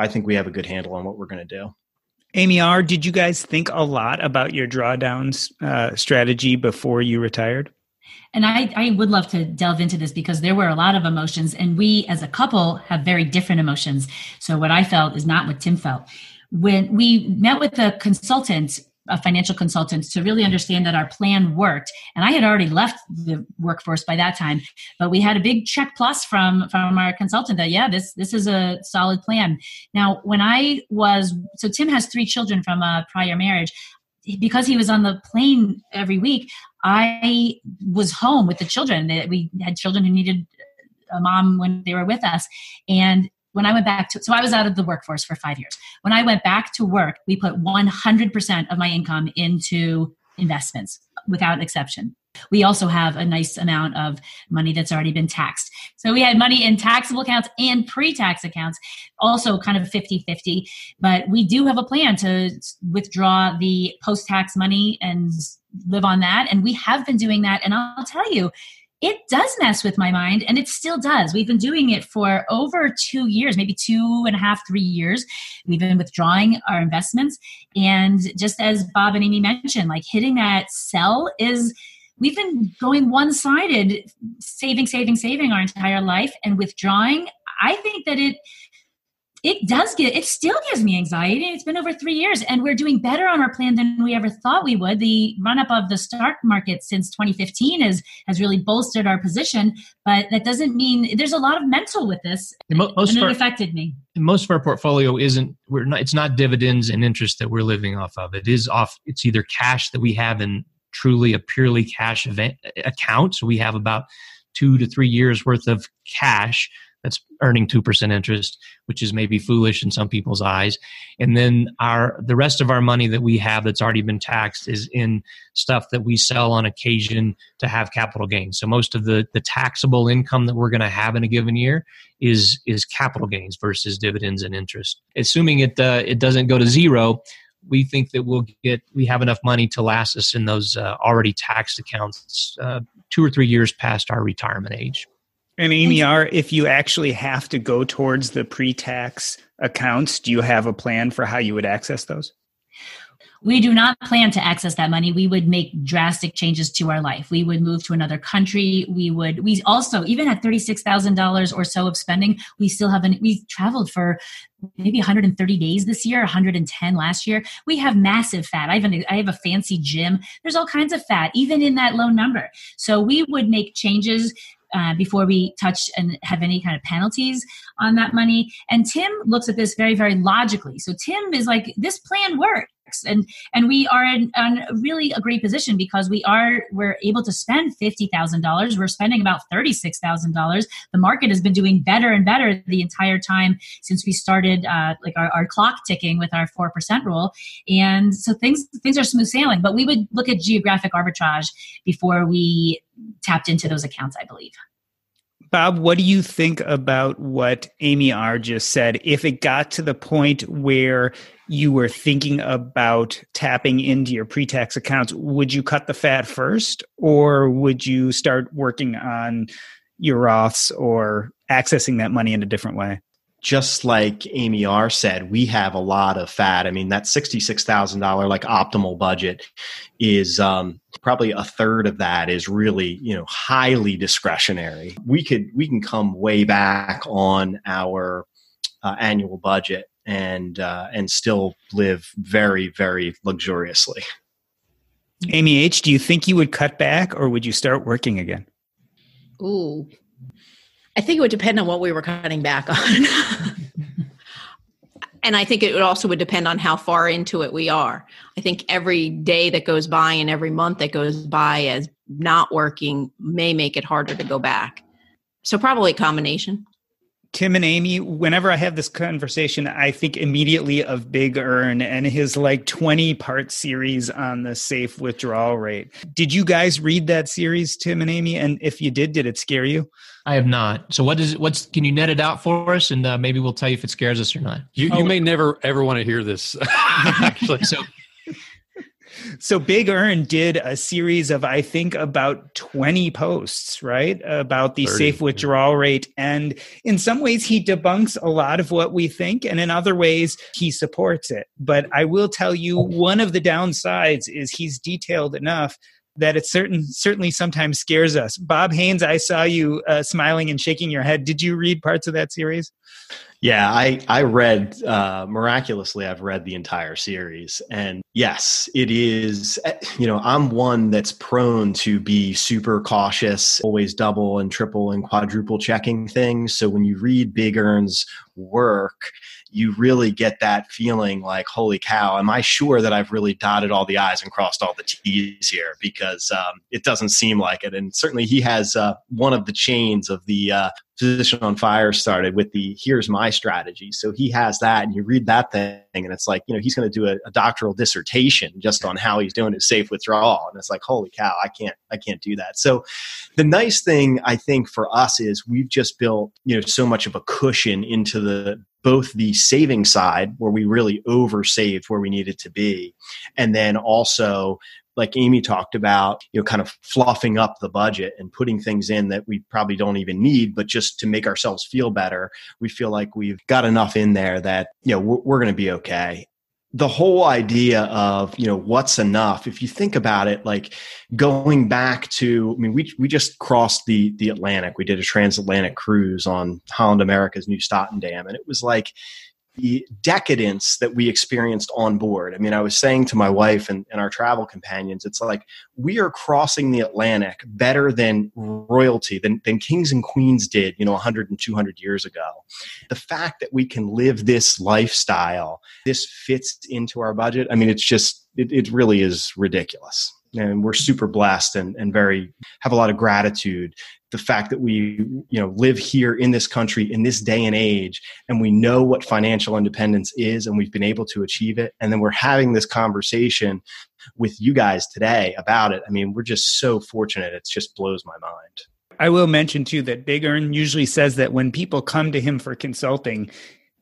I think we have a good handle on what we're going to do. Amy R., did you guys think a lot about your drawdowns uh, strategy before you retired? And I, I would love to delve into this because there were a lot of emotions, and we as a couple have very different emotions. So, what I felt is not what Tim felt. When we met with the consultant a financial consultant to really understand that our plan worked. And I had already left the workforce by that time, but we had a big check plus from from our consultant that yeah, this this is a solid plan. Now, when I was so Tim has three children from a prior marriage. Because he was on the plane every week, I was home with the children. We had children who needed a mom when they were with us, and when I went back to, so I was out of the workforce for five years. When I went back to work, we put 100% of my income into investments without exception. We also have a nice amount of money that's already been taxed. So we had money in taxable accounts and pre tax accounts, also kind of 50 50. But we do have a plan to withdraw the post tax money and live on that. And we have been doing that. And I'll tell you, it does mess with my mind and it still does. We've been doing it for over two years maybe two and a half three years. We've been withdrawing our investments. And just as bob and amy mentioned like hitting that sell is we've been going one-sided saving saving saving our entire life and withdrawing. I think that it it does get it still gives me anxiety. It's been over three years and we're doing better on our plan than we ever thought we would. The run-up of the stock market since 2015 is has really bolstered our position but that doesn't mean there's a lot of mental with this and, most and it our, affected me. Most of our portfolio isn't we're not it's not dividends and interest that we're living off of. It is off it's either cash that we have in truly a purely cash event account. So we have about two to three years worth of cash that's earning 2% interest which is maybe foolish in some people's eyes. And then our the rest of our money that we have that's already been taxed is in stuff that we sell on occasion to have capital gains. So most of the the taxable income that we're going to have in a given year is is capital gains versus dividends and interest. Assuming it uh, it doesn't go to zero we think that we'll get we have enough money to last us in those uh, already taxed accounts uh, two or three years past our retirement age and Amy R, if you actually have to go towards the pre-tax accounts, do you have a plan for how you would access those? we do not plan to access that money. We would make drastic changes to our life. We would move to another country. We would we also even at $36000 or so of spending we still have an we traveled for maybe 130 days this year 110 last year. We have massive fat. I have, an, I have a fancy gym. There's all kinds of fat even in that low number. So we would make changes uh, before we touch and have any kind of penalties on that money. And Tim looks at this very, very logically. So Tim is like, this plan and and we are in, in really a great position because we are we're able to spend fifty thousand dollars. We're spending about thirty six thousand dollars. The market has been doing better and better the entire time since we started uh, like our, our clock ticking with our four percent rule, and so things things are smooth sailing. But we would look at geographic arbitrage before we tapped into those accounts. I believe. Bob, what do you think about what Amy R just said? If it got to the point where you were thinking about tapping into your pre tax accounts, would you cut the fat first or would you start working on your Roths or accessing that money in a different way? Just like Amy R said, we have a lot of fat. I mean, that sixty-six thousand dollar like optimal budget is um, probably a third of that is really you know highly discretionary. We could we can come way back on our uh, annual budget and uh, and still live very very luxuriously. Amy H, do you think you would cut back or would you start working again? Ooh, I think it would depend on what we were cutting back on. <laughs> and I think it also would depend on how far into it we are. I think every day that goes by and every month that goes by as not working may make it harder to go back. So probably a combination. Tim and Amy, whenever I have this conversation, I think immediately of Big ERN and his like 20 part series on the safe withdrawal rate. Did you guys read that series, Tim and Amy? And if you did, did it scare you? I have not. So what is it? what's can you net it out for us and uh, maybe we'll tell you if it scares us or not. You, you oh. may never ever want to hear this. <laughs> Actually, so so Big ERN did a series of, I think, about 20 posts, right? About the 30, safe withdrawal yeah. rate. And in some ways, he debunks a lot of what we think. And in other ways, he supports it. But I will tell you, one of the downsides is he's detailed enough that it certain certainly sometimes scares us. Bob Haynes, I saw you uh, smiling and shaking your head. Did you read parts of that series? Yeah, I I read uh, miraculously. I've read the entire series, and yes, it is. Eh, you know, I'm one that's prone to be super cautious, always double and triple and quadruple checking things. So when you read Big ERN's work, you really get that feeling like, holy cow, am I sure that I've really dotted all the I's and crossed all the T's here? Because um, it doesn't seem like it. And certainly he has uh, one of the chains of the uh, Physician on Fire started with the here's my strategy. So he has that, and you read that thing, and it's like, you know, he's going to do a, a doctoral dissertation just on how he's doing his safe withdrawal. And it's like, holy cow, I can't, I can't do that. So the nice thing I think for us is we've just built, you know, so much of a cushion into the both the saving side where we really over saved where we needed to be and then also like amy talked about you know kind of fluffing up the budget and putting things in that we probably don't even need but just to make ourselves feel better we feel like we've got enough in there that you know we're, we're going to be okay the whole idea of you know what's enough if you think about it like going back to i mean we, we just crossed the the atlantic. We did a transatlantic cruise on holland america's Nieuw Statendam and it was like the decadence that we experienced on board. I mean, I was saying to my wife and, and, our travel companions, it's like we are crossing the Atlantic better than royalty, than, than kings and queens did, you know, 100 and 200 years ago. The fact that we can live this lifestyle, this fits into our budget. I mean, it's just, it, it really is ridiculous and we're super blessed and, and very have a lot of gratitude. The fact that we you know live here in this country in this day and age and we know what financial independence is and we've been able to achieve it. And then we're having this conversation with you guys today about it. I mean we're just so fortunate. It just blows my mind. I will mention too that Big ERN usually says that when people come to him for consulting,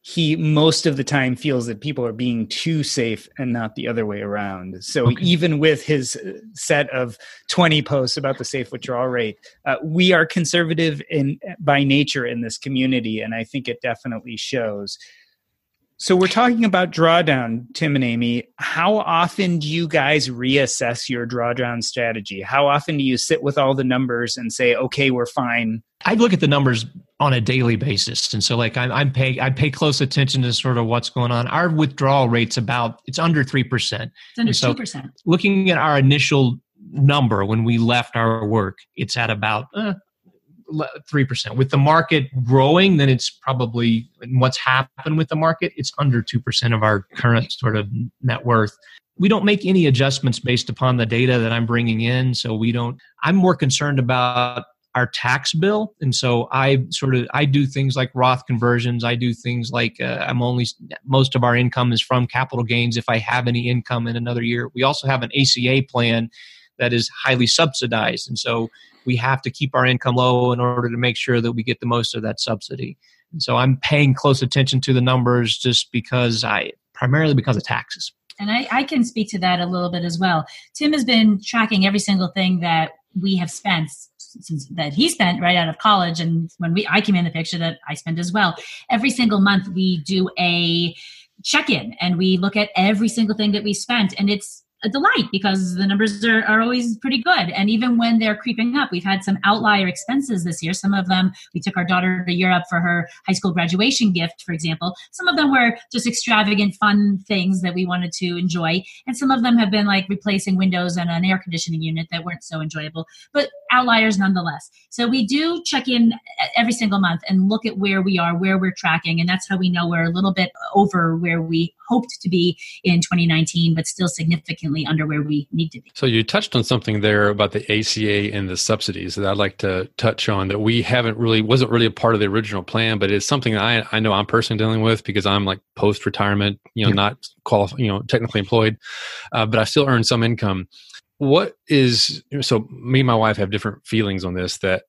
he most of the time feels that people are being too safe and not the other way around. So okay. even with his uh, set of 20 posts about the safe withdrawal rate, uh, we are conservative in by nature in this community, and I think it definitely shows. So we're talking about drawdown, Tim and Amy. How often do you guys reassess your drawdown strategy? How often do you sit with all the numbers and say, "Okay, we're fine"? I look at the numbers on a daily basis, and so like I'm, I'm pay I pay close attention to sort of what's going on. Our withdrawal rate's about it's under three percent. It's under two percent. Looking at our initial number when we left our work, it's at about uh, three percent. With the market growing, then it's probably what's happened with the market. It's under two percent of our current sort of net worth. We don't make any adjustments based upon the data that I'm bringing in, so we don't. I'm more concerned about our tax bill and so i sort of i do things like roth conversions i do things like uh, i'm only most of our income is from capital gains if i have any income in another year we also have an aca plan that is highly subsidized and so we have to keep our income low in order to make sure that we get the most of that subsidy. And so I'm paying close attention to the numbers just because I primarily because of taxes. And I, I can speak to that a little bit as well. Tim has been tracking every single thing that we have spent since that he spent right out of college and when we I came in the picture that I spent as well. Every single month we do a check-in and we look at every single thing that we spent and it's a delight because the numbers are, are always pretty good. And even when they're creeping up, we've had some outlier expenses this year. Some of them, we took our daughter to Europe for her high school graduation gift, for example. Some of them were just extravagant, fun things that we wanted to enjoy. And some of them have been like replacing windows and an air conditioning unit that weren't so enjoyable, but outliers nonetheless. So we do check in every single month and look at where we are, where we're tracking. And that's how we know we're a little bit over where we hoped to be in 2019, but still significantly significantly under where we need to be. So you touched on something there about the ACA and the subsidies that I'd like to touch on that we haven't really wasn't really a part of the original plan, but it's something I I know I'm personally dealing with because I'm like post retirement, you know, not qualified, you know, technically employed, uh, but I still earn some income. What is so? Me and my wife have different feelings on this. That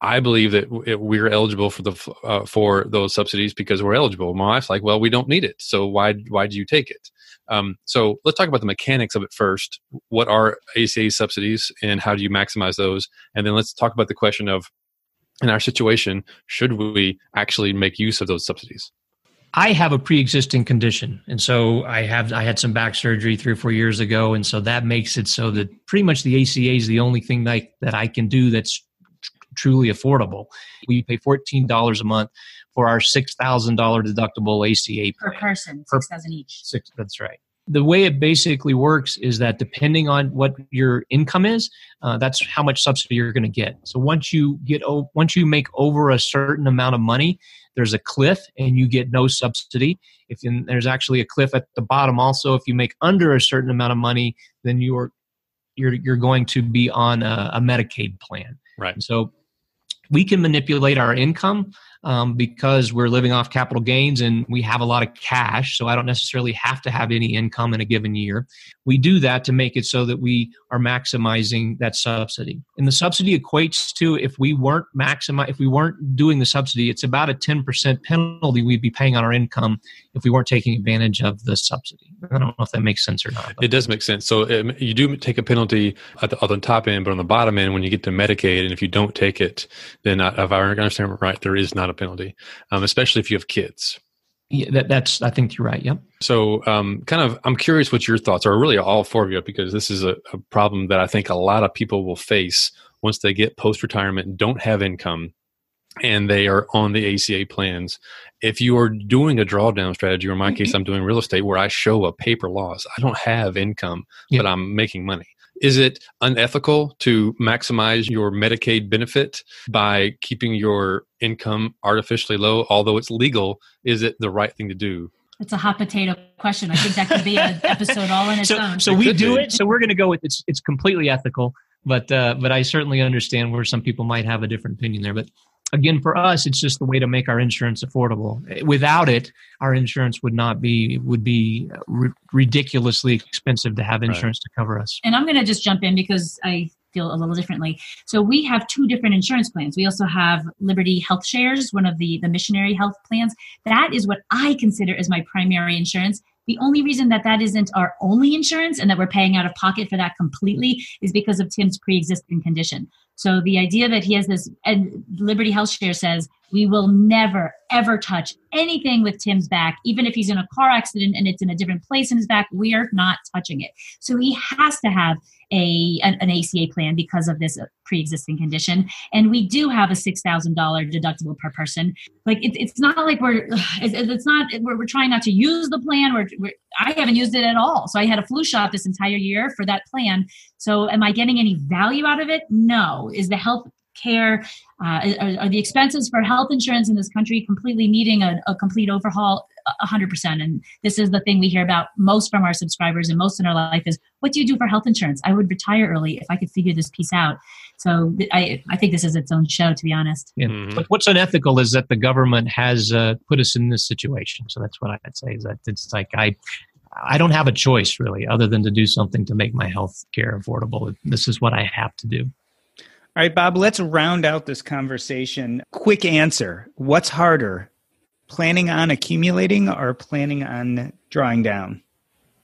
I believe that we're eligible for the uh, for those subsidies because we're eligible. My wife's like, well, we don't need it, so why why do you take it? Um, so let's talk about the mechanics of it first. What are ACA subsidies, and how do you maximize those? And then let's talk about the question of, in our situation, should we actually make use of those subsidies? I have a pre-existing condition, and so I have I had some back surgery three or four years ago, and so that makes it so that pretty much the ACA is the only thing that I, that I can do that's truly affordable. We pay $14 a month for our $6,000 deductible ACA per person, 6000 each. Six, that's right. The way it basically works is that depending on what your income is, uh, that's how much subsidy you're going to get. So once you get once you make over a certain amount of money, there's a cliff and you get no subsidy. If in, there's actually a cliff at the bottom, also if you make under a certain amount of money, then you're you're you're going to be on a, a Medicaid plan. Right. And so we can manipulate our income um, because we're living off capital gains and we have a lot of cash. So I don't necessarily have to have any income in a given year. We do that to make it so that we are maximizing that subsidy. And the subsidy equates to if we weren't maximize, if we weren't doing the subsidy, it's about a 10% penalty we'd be paying on our income if we weren't taking advantage of the subsidy. I don't know if that makes sense or not. It does make sense. So um, you do take a penalty at the, at the top end, but on the bottom end, when you get to Medicaid, and if you don't take it, then uh, if I understand right, there is not a penalty, um, especially if you have kids. Yeah, that, that's. I think you're right. Yep. So, um, kind of, I'm curious what your thoughts are. Really, all four of you, because this is a, a problem that I think a lot of people will face once they get post retirement don't have income, and they are on the ACA plans. If you are doing a drawdown strategy, or in my case, I'm doing real estate where I show a paper loss, I don't have income, yep. but I'm making money. Is it unethical to maximize your Medicaid benefit by keeping your income artificially low, although it's legal? Is it the right thing to do? It's a hot potato question. I think that could be an episode all in its so, own. So it we do be. it. So we're going to go with it's. It's completely ethical, but uh, but I certainly understand where some people might have a different opinion there. But again for us it's just the way to make our insurance affordable. Without it our insurance would not be would be r- ridiculously expensive to have insurance right. to cover us. And i'm going to just jump in because i feel a little differently. So we have two different insurance plans. We also have liberty health shares one of the the missionary health plans. That is what i consider as my primary insurance the only reason that that isn't our only insurance and that we're paying out of pocket for that completely is because of Tim's pre existing condition. So the idea that he has this, and Liberty Health Share says, we will never, ever touch anything with Tim's back, even if he's in a car accident and it's in a different place in his back, we are not touching it. So he has to have a an, an ACA plan because of this pre-existing condition, and we do have a six thousand dollar deductible per person. Like it, it's not like we're <sighs> it's, it's not we're, we're, trying not to use the plan. We're, we're I haven't used it at all. So I had a flu shot this entire year for that plan. So am I getting any value out of it? No. Is the health care uh, are, are, the expenses for health insurance in this country completely needing a, a complete overhaul 100% and this is the thing we hear about most from our subscribers and most in our life is what do you do for health insurance i would retire early if i could figure this piece out so i, I think this is its own show to be honest yeah. Mm-hmm. what's unethical is that the government has uh, put us in this situation so that's what i'd say is that it's like i I don't have a choice really, other than to do something to make my health care affordable. This is what I have to do. All right, Bob, let's round out this conversation. Quick answer What's harder, planning on accumulating or planning on drawing down?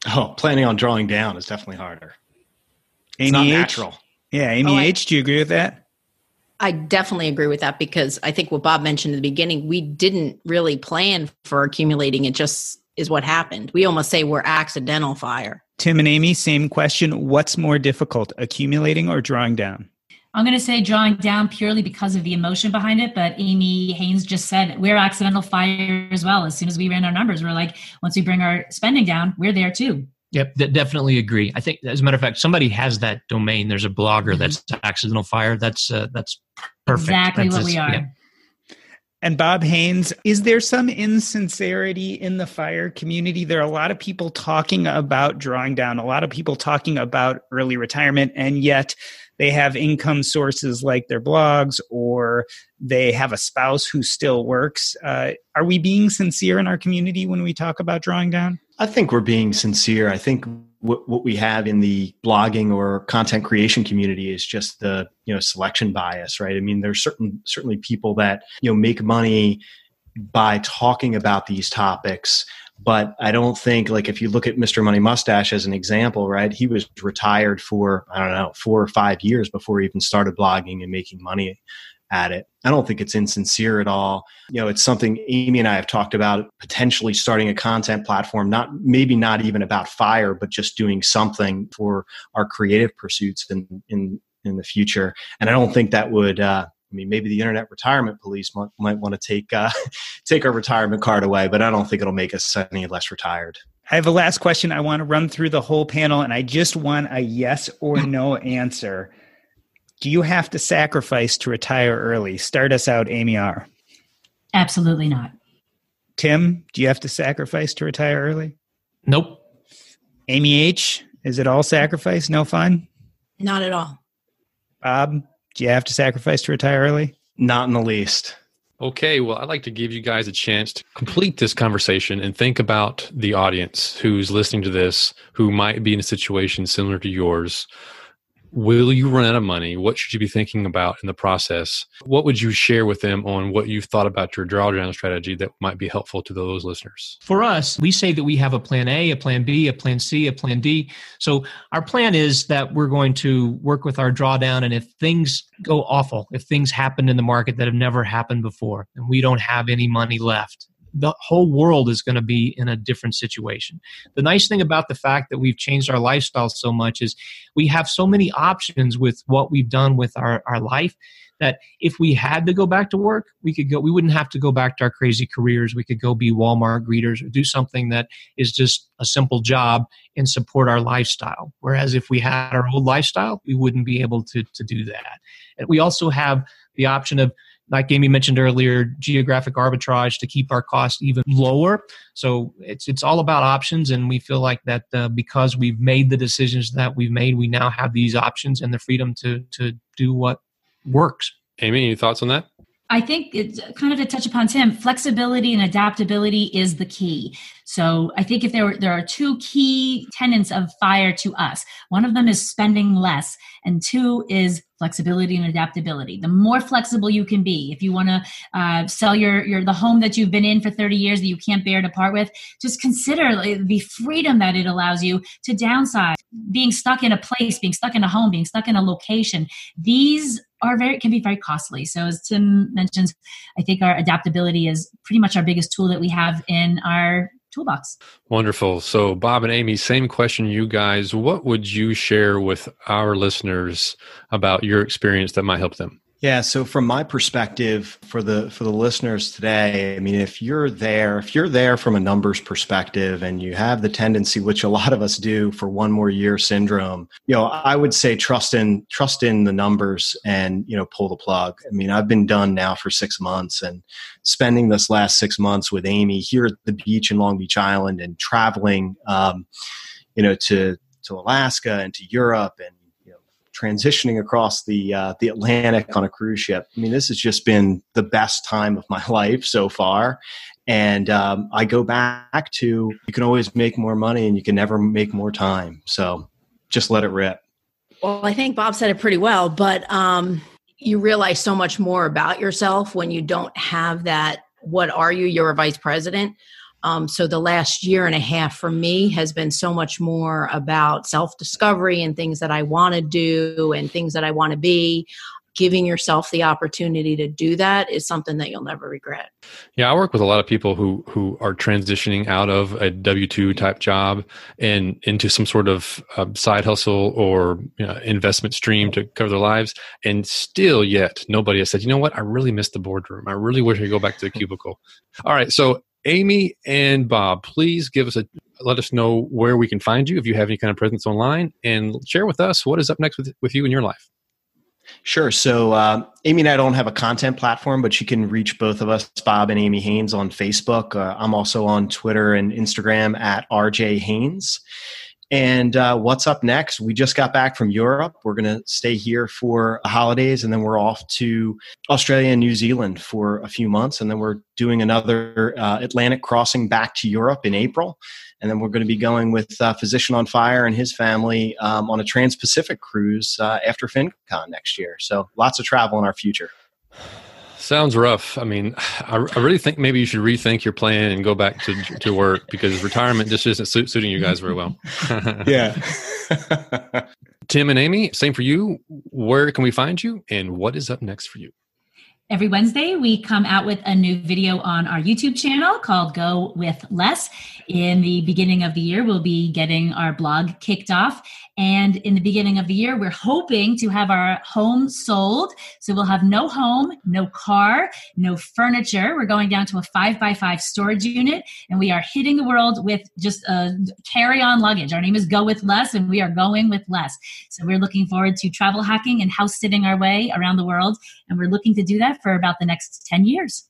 Oh, planning on drawing down is definitely harder. Amy it's not H? natural. Yeah, Amy oh, H, do you agree with that? I definitely agree with that because I think what Bob mentioned at the beginning, we didn't really plan for accumulating. It just is what happened. We almost say we're accidental fire. Tim and Amy, same question. What's more difficult, accumulating or drawing down? I'm going to say drawing down purely because of the emotion behind it. But Amy Haynes just said we're accidental fire as well. As soon as we ran our numbers, we're like, once we bring our spending down, we're there too. Yep, definitely agree. I think, as a matter of fact, somebody has that domain. There's a blogger mm-hmm. that's accidental fire. That's uh, that's perfect. Exactly that's what we are. Yeah. And Bob Haynes, is there some insincerity in the fire community? There are a lot of people talking about drawing down, a lot of people talking about early retirement, and yet they have income sources like their blogs or they have a spouse who still works. Uh, are we being sincere in our community when we talk about drawing down? I think we're being sincere. I think what, what we have in the blogging or content creation community is just the you know selection bias right i mean there's certain certainly people that you know make money by talking about these topics but i don't think like if you look at mr money mustache as an example right he was retired for i don't know four or five years before he even started blogging and making money at it. I don't think it's insincere at all. You know, it's something Amy and I have talked about potentially starting a content platform, not maybe not even about fire, but just doing something for our creative pursuits in in in the future. And I don't think that would uh, I mean, maybe the Internet Retirement Police might, might want to take uh, <laughs> take our retirement card away, but I don't think it'll make us any less retired. I have a last question. I want to run through the whole panel, and I just want a yes or <clears throat> no answer. Do you have to sacrifice to retire early? Start us out, Amy R. Absolutely not. Tim, do you have to sacrifice to retire early? Nope. Amy H, is it all sacrifice, no fun? Not at all. Bob, do you have to sacrifice to retire early? Not in the least. Okay, well, I'd like to give you guys a chance to complete this conversation and think about the audience who's listening to this, who might be in a situation similar to yours, Will you run out of money? What should you be thinking about in the process? What would you share with them on what you've thought about your drawdown strategy that might be helpful to those listeners? For us, we say that we have a plan A, a plan B, a plan C, a plan D. So our plan is that we're going to work with our drawdown, and if things go awful, if things happen in the market that have never happened before, and we don't have any money left, the whole world is going to be in a different situation. The nice thing about the fact that we've changed our lifestyle so much is we have so many options with what we've done with our, our life that if we had to go back to work, we could go, we wouldn't have to go back to our crazy careers. We could go be Walmart greeters or do something that is just a simple job and support our lifestyle. Whereas if we had our old lifestyle, we wouldn't be able to, to do that. And we also have the option of like Amy mentioned earlier, geographic arbitrage to keep our costs even lower. So it's it's all about options, and we feel like that uh, because we've made the decisions that we've made, we now have these options and the freedom to to do what works. Amy, any thoughts on that? I think it's kind of to touch upon Tim, flexibility and adaptability is the key. So I think if there were, there are two key tenets of fire to us, one of them is spending less, and two is flexibility and adaptability. The more flexible you can be, if you want to uh, sell your your the home that you've been in for 30 years that you can't bear to part with, just consider the freedom that it allows you to downsize. Being stuck in a place, being stuck in a home, being stuck in a location. These are very can be very costly. So as Tim mentions, I think our adaptability is pretty much our biggest tool that we have in our toolbox. Wonderful. So, Bob and Amy, same question, you guys. What would you share with our listeners about your experience that might help them? Yeah, so from my perspective for the for the listeners today, I mean if you're there, if you're there from a numbers perspective and you have the tendency which a lot of us do for one more year syndrome, you know, I would say trust in trust in the numbers and, you know, pull the plug. I mean, I've been done now for 6 months and spending this last 6 months with Amy here at the beach in Long Beach Island and traveling um, you know to to Alaska and to Europe and transitioning across the uh, the Atlantic on a cruise ship. I mean, this has just been the best time of my <laughs> life so far. And um, I go back to you can always make more money and you can never make more time. So just let it rip. Well, I think Bob said it pretty well, but um, you realize so much more about yourself when you don't have that. What are you? You're a vice president. Um, so the last year and a half for me has been so much more about self discovery and things that I want to do and things that I want to be. Giving yourself the opportunity to do that is something that you'll never regret. Yeah, I work with a lot of people who who are transitioning out of a W two type job and into some sort of uh, side hustle or you know, investment stream to cover their lives, and still yet nobody has said, you know what, I really miss the boardroom. I really wish I could go back to the <laughs> cubicle. All right, so Amy and Bob, please give us a let us know where we can find you if you have any kind of presence online and share with us what is up next with, with you in your life. Sure. So uh, Amy and I don't have a content platform, but you can reach both of us, Bob and Amy Haynes, on Facebook. Uh, I'm also on Twitter and Instagram at RJ Haynes. And uh, what's up next? We just got back from Europe. We're going to stay here for holidays, and then we're off to Australia and New Zealand for a few months. And then we're doing another uh, Atlantic crossing back to Europe in April and then we're going to be going with uh, Physician on Fire and his family um, on a Trans Pacific cruise uh, after FinCon next year. So lots of travel in our future. Sounds rough. I mean, <sighs> I, I, really think maybe you should rethink your plan and go back to to work because retirement just isn't su- suiting you guys very well. <laughs> yeah. <laughs> Tim and Amy, same for you. Where can we find you, and what is up next for you? Every Wednesday, we come out with a new video on our YouTube channel called Go With Less. In the beginning of the year, we'll be getting our blog kicked off. And in the beginning of the year, we're hoping to have our home sold. So we'll have no home, no car, no furniture. We're going down to a five by five storage unit and we are hitting the world with just a carry on luggage. Our name is Go With Less and we are going with less. So we're looking forward to travel hacking and house sitting our way around the world. And we're looking to do that for about the next 10 years.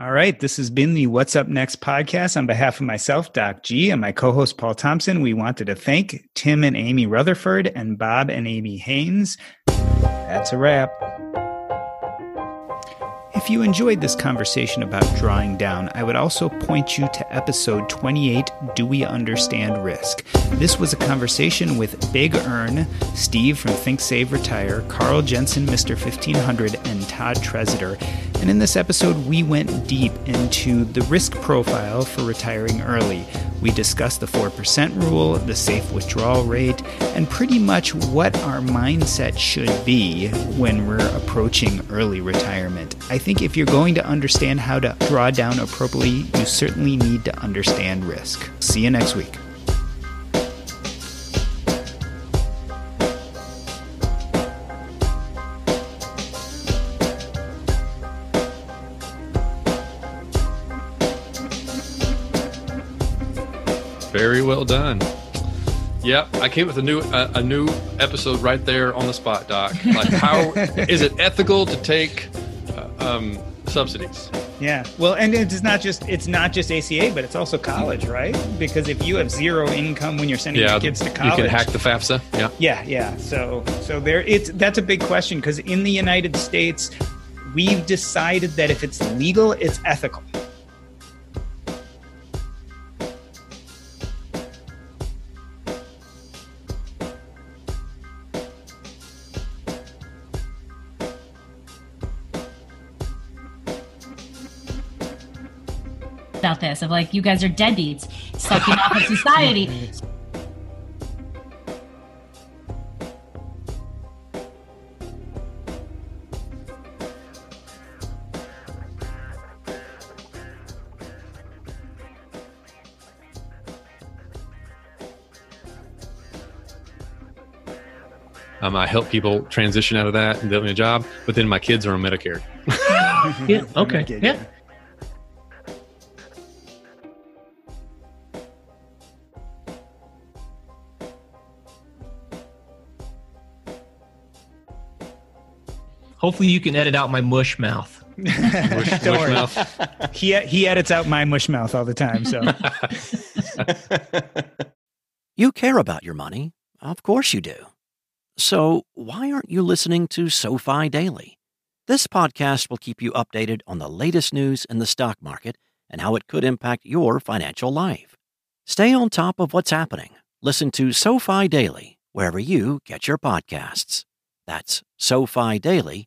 All right. This has been the What's Up Next podcast. On behalf of myself, Doc G, and my co host, Paul Thompson, we wanted to thank Tim and Amy Rutherford and Bob and Amy Haynes. That's a wrap. If you enjoyed this conversation about drawing down, I would also point you to episode 28 Do We Understand Risk? This was a conversation with Big ERN, Steve from Think Save Retire, Carl Jensen, Mr. 1500, and Todd Tresidder. And in this episode, we went deep into the risk profile for retiring early. We discussed the 4% rule, the safe withdrawal rate, and pretty much what our mindset should be when we're approaching early retirement. I think if you're going to understand how to draw down appropriately, you certainly need to understand risk. See you next week. Very well done. Yep, I came with a new uh, a new episode right there on the spot, Doc. Like, how <laughs> is it ethical to take um, subsidies? Yeah, well, and it's not just it's not just ACA, but it's also college, right? Because if you have zero income when you're sending yeah, your kids to college, you can hack the FAFSA. Yeah, yeah, yeah. So, so there, it's that's a big question because in the United States, we've decided that if it's legal, it's ethical. This of like you guys are deadbeats sucking off of society <laughs> Um, I help people transition out of that and get me a job, but then my kids are on Medicare. <laughs> yeah. Okay. Yeah. Hopefully, you can edit out my mush mouth. <laughs> mush, Don't mush worry. mouth. He he edits out my mush mouth all the time. So <laughs> You care about your money. Of course you do. So, why aren't you listening to SoFi Daily? This podcast will keep you updated on the latest news in the stock market and how it could impact your financial life. Stay on top of what's happening. Listen to SoFi Daily wherever you get your podcasts. That's SoFi Daily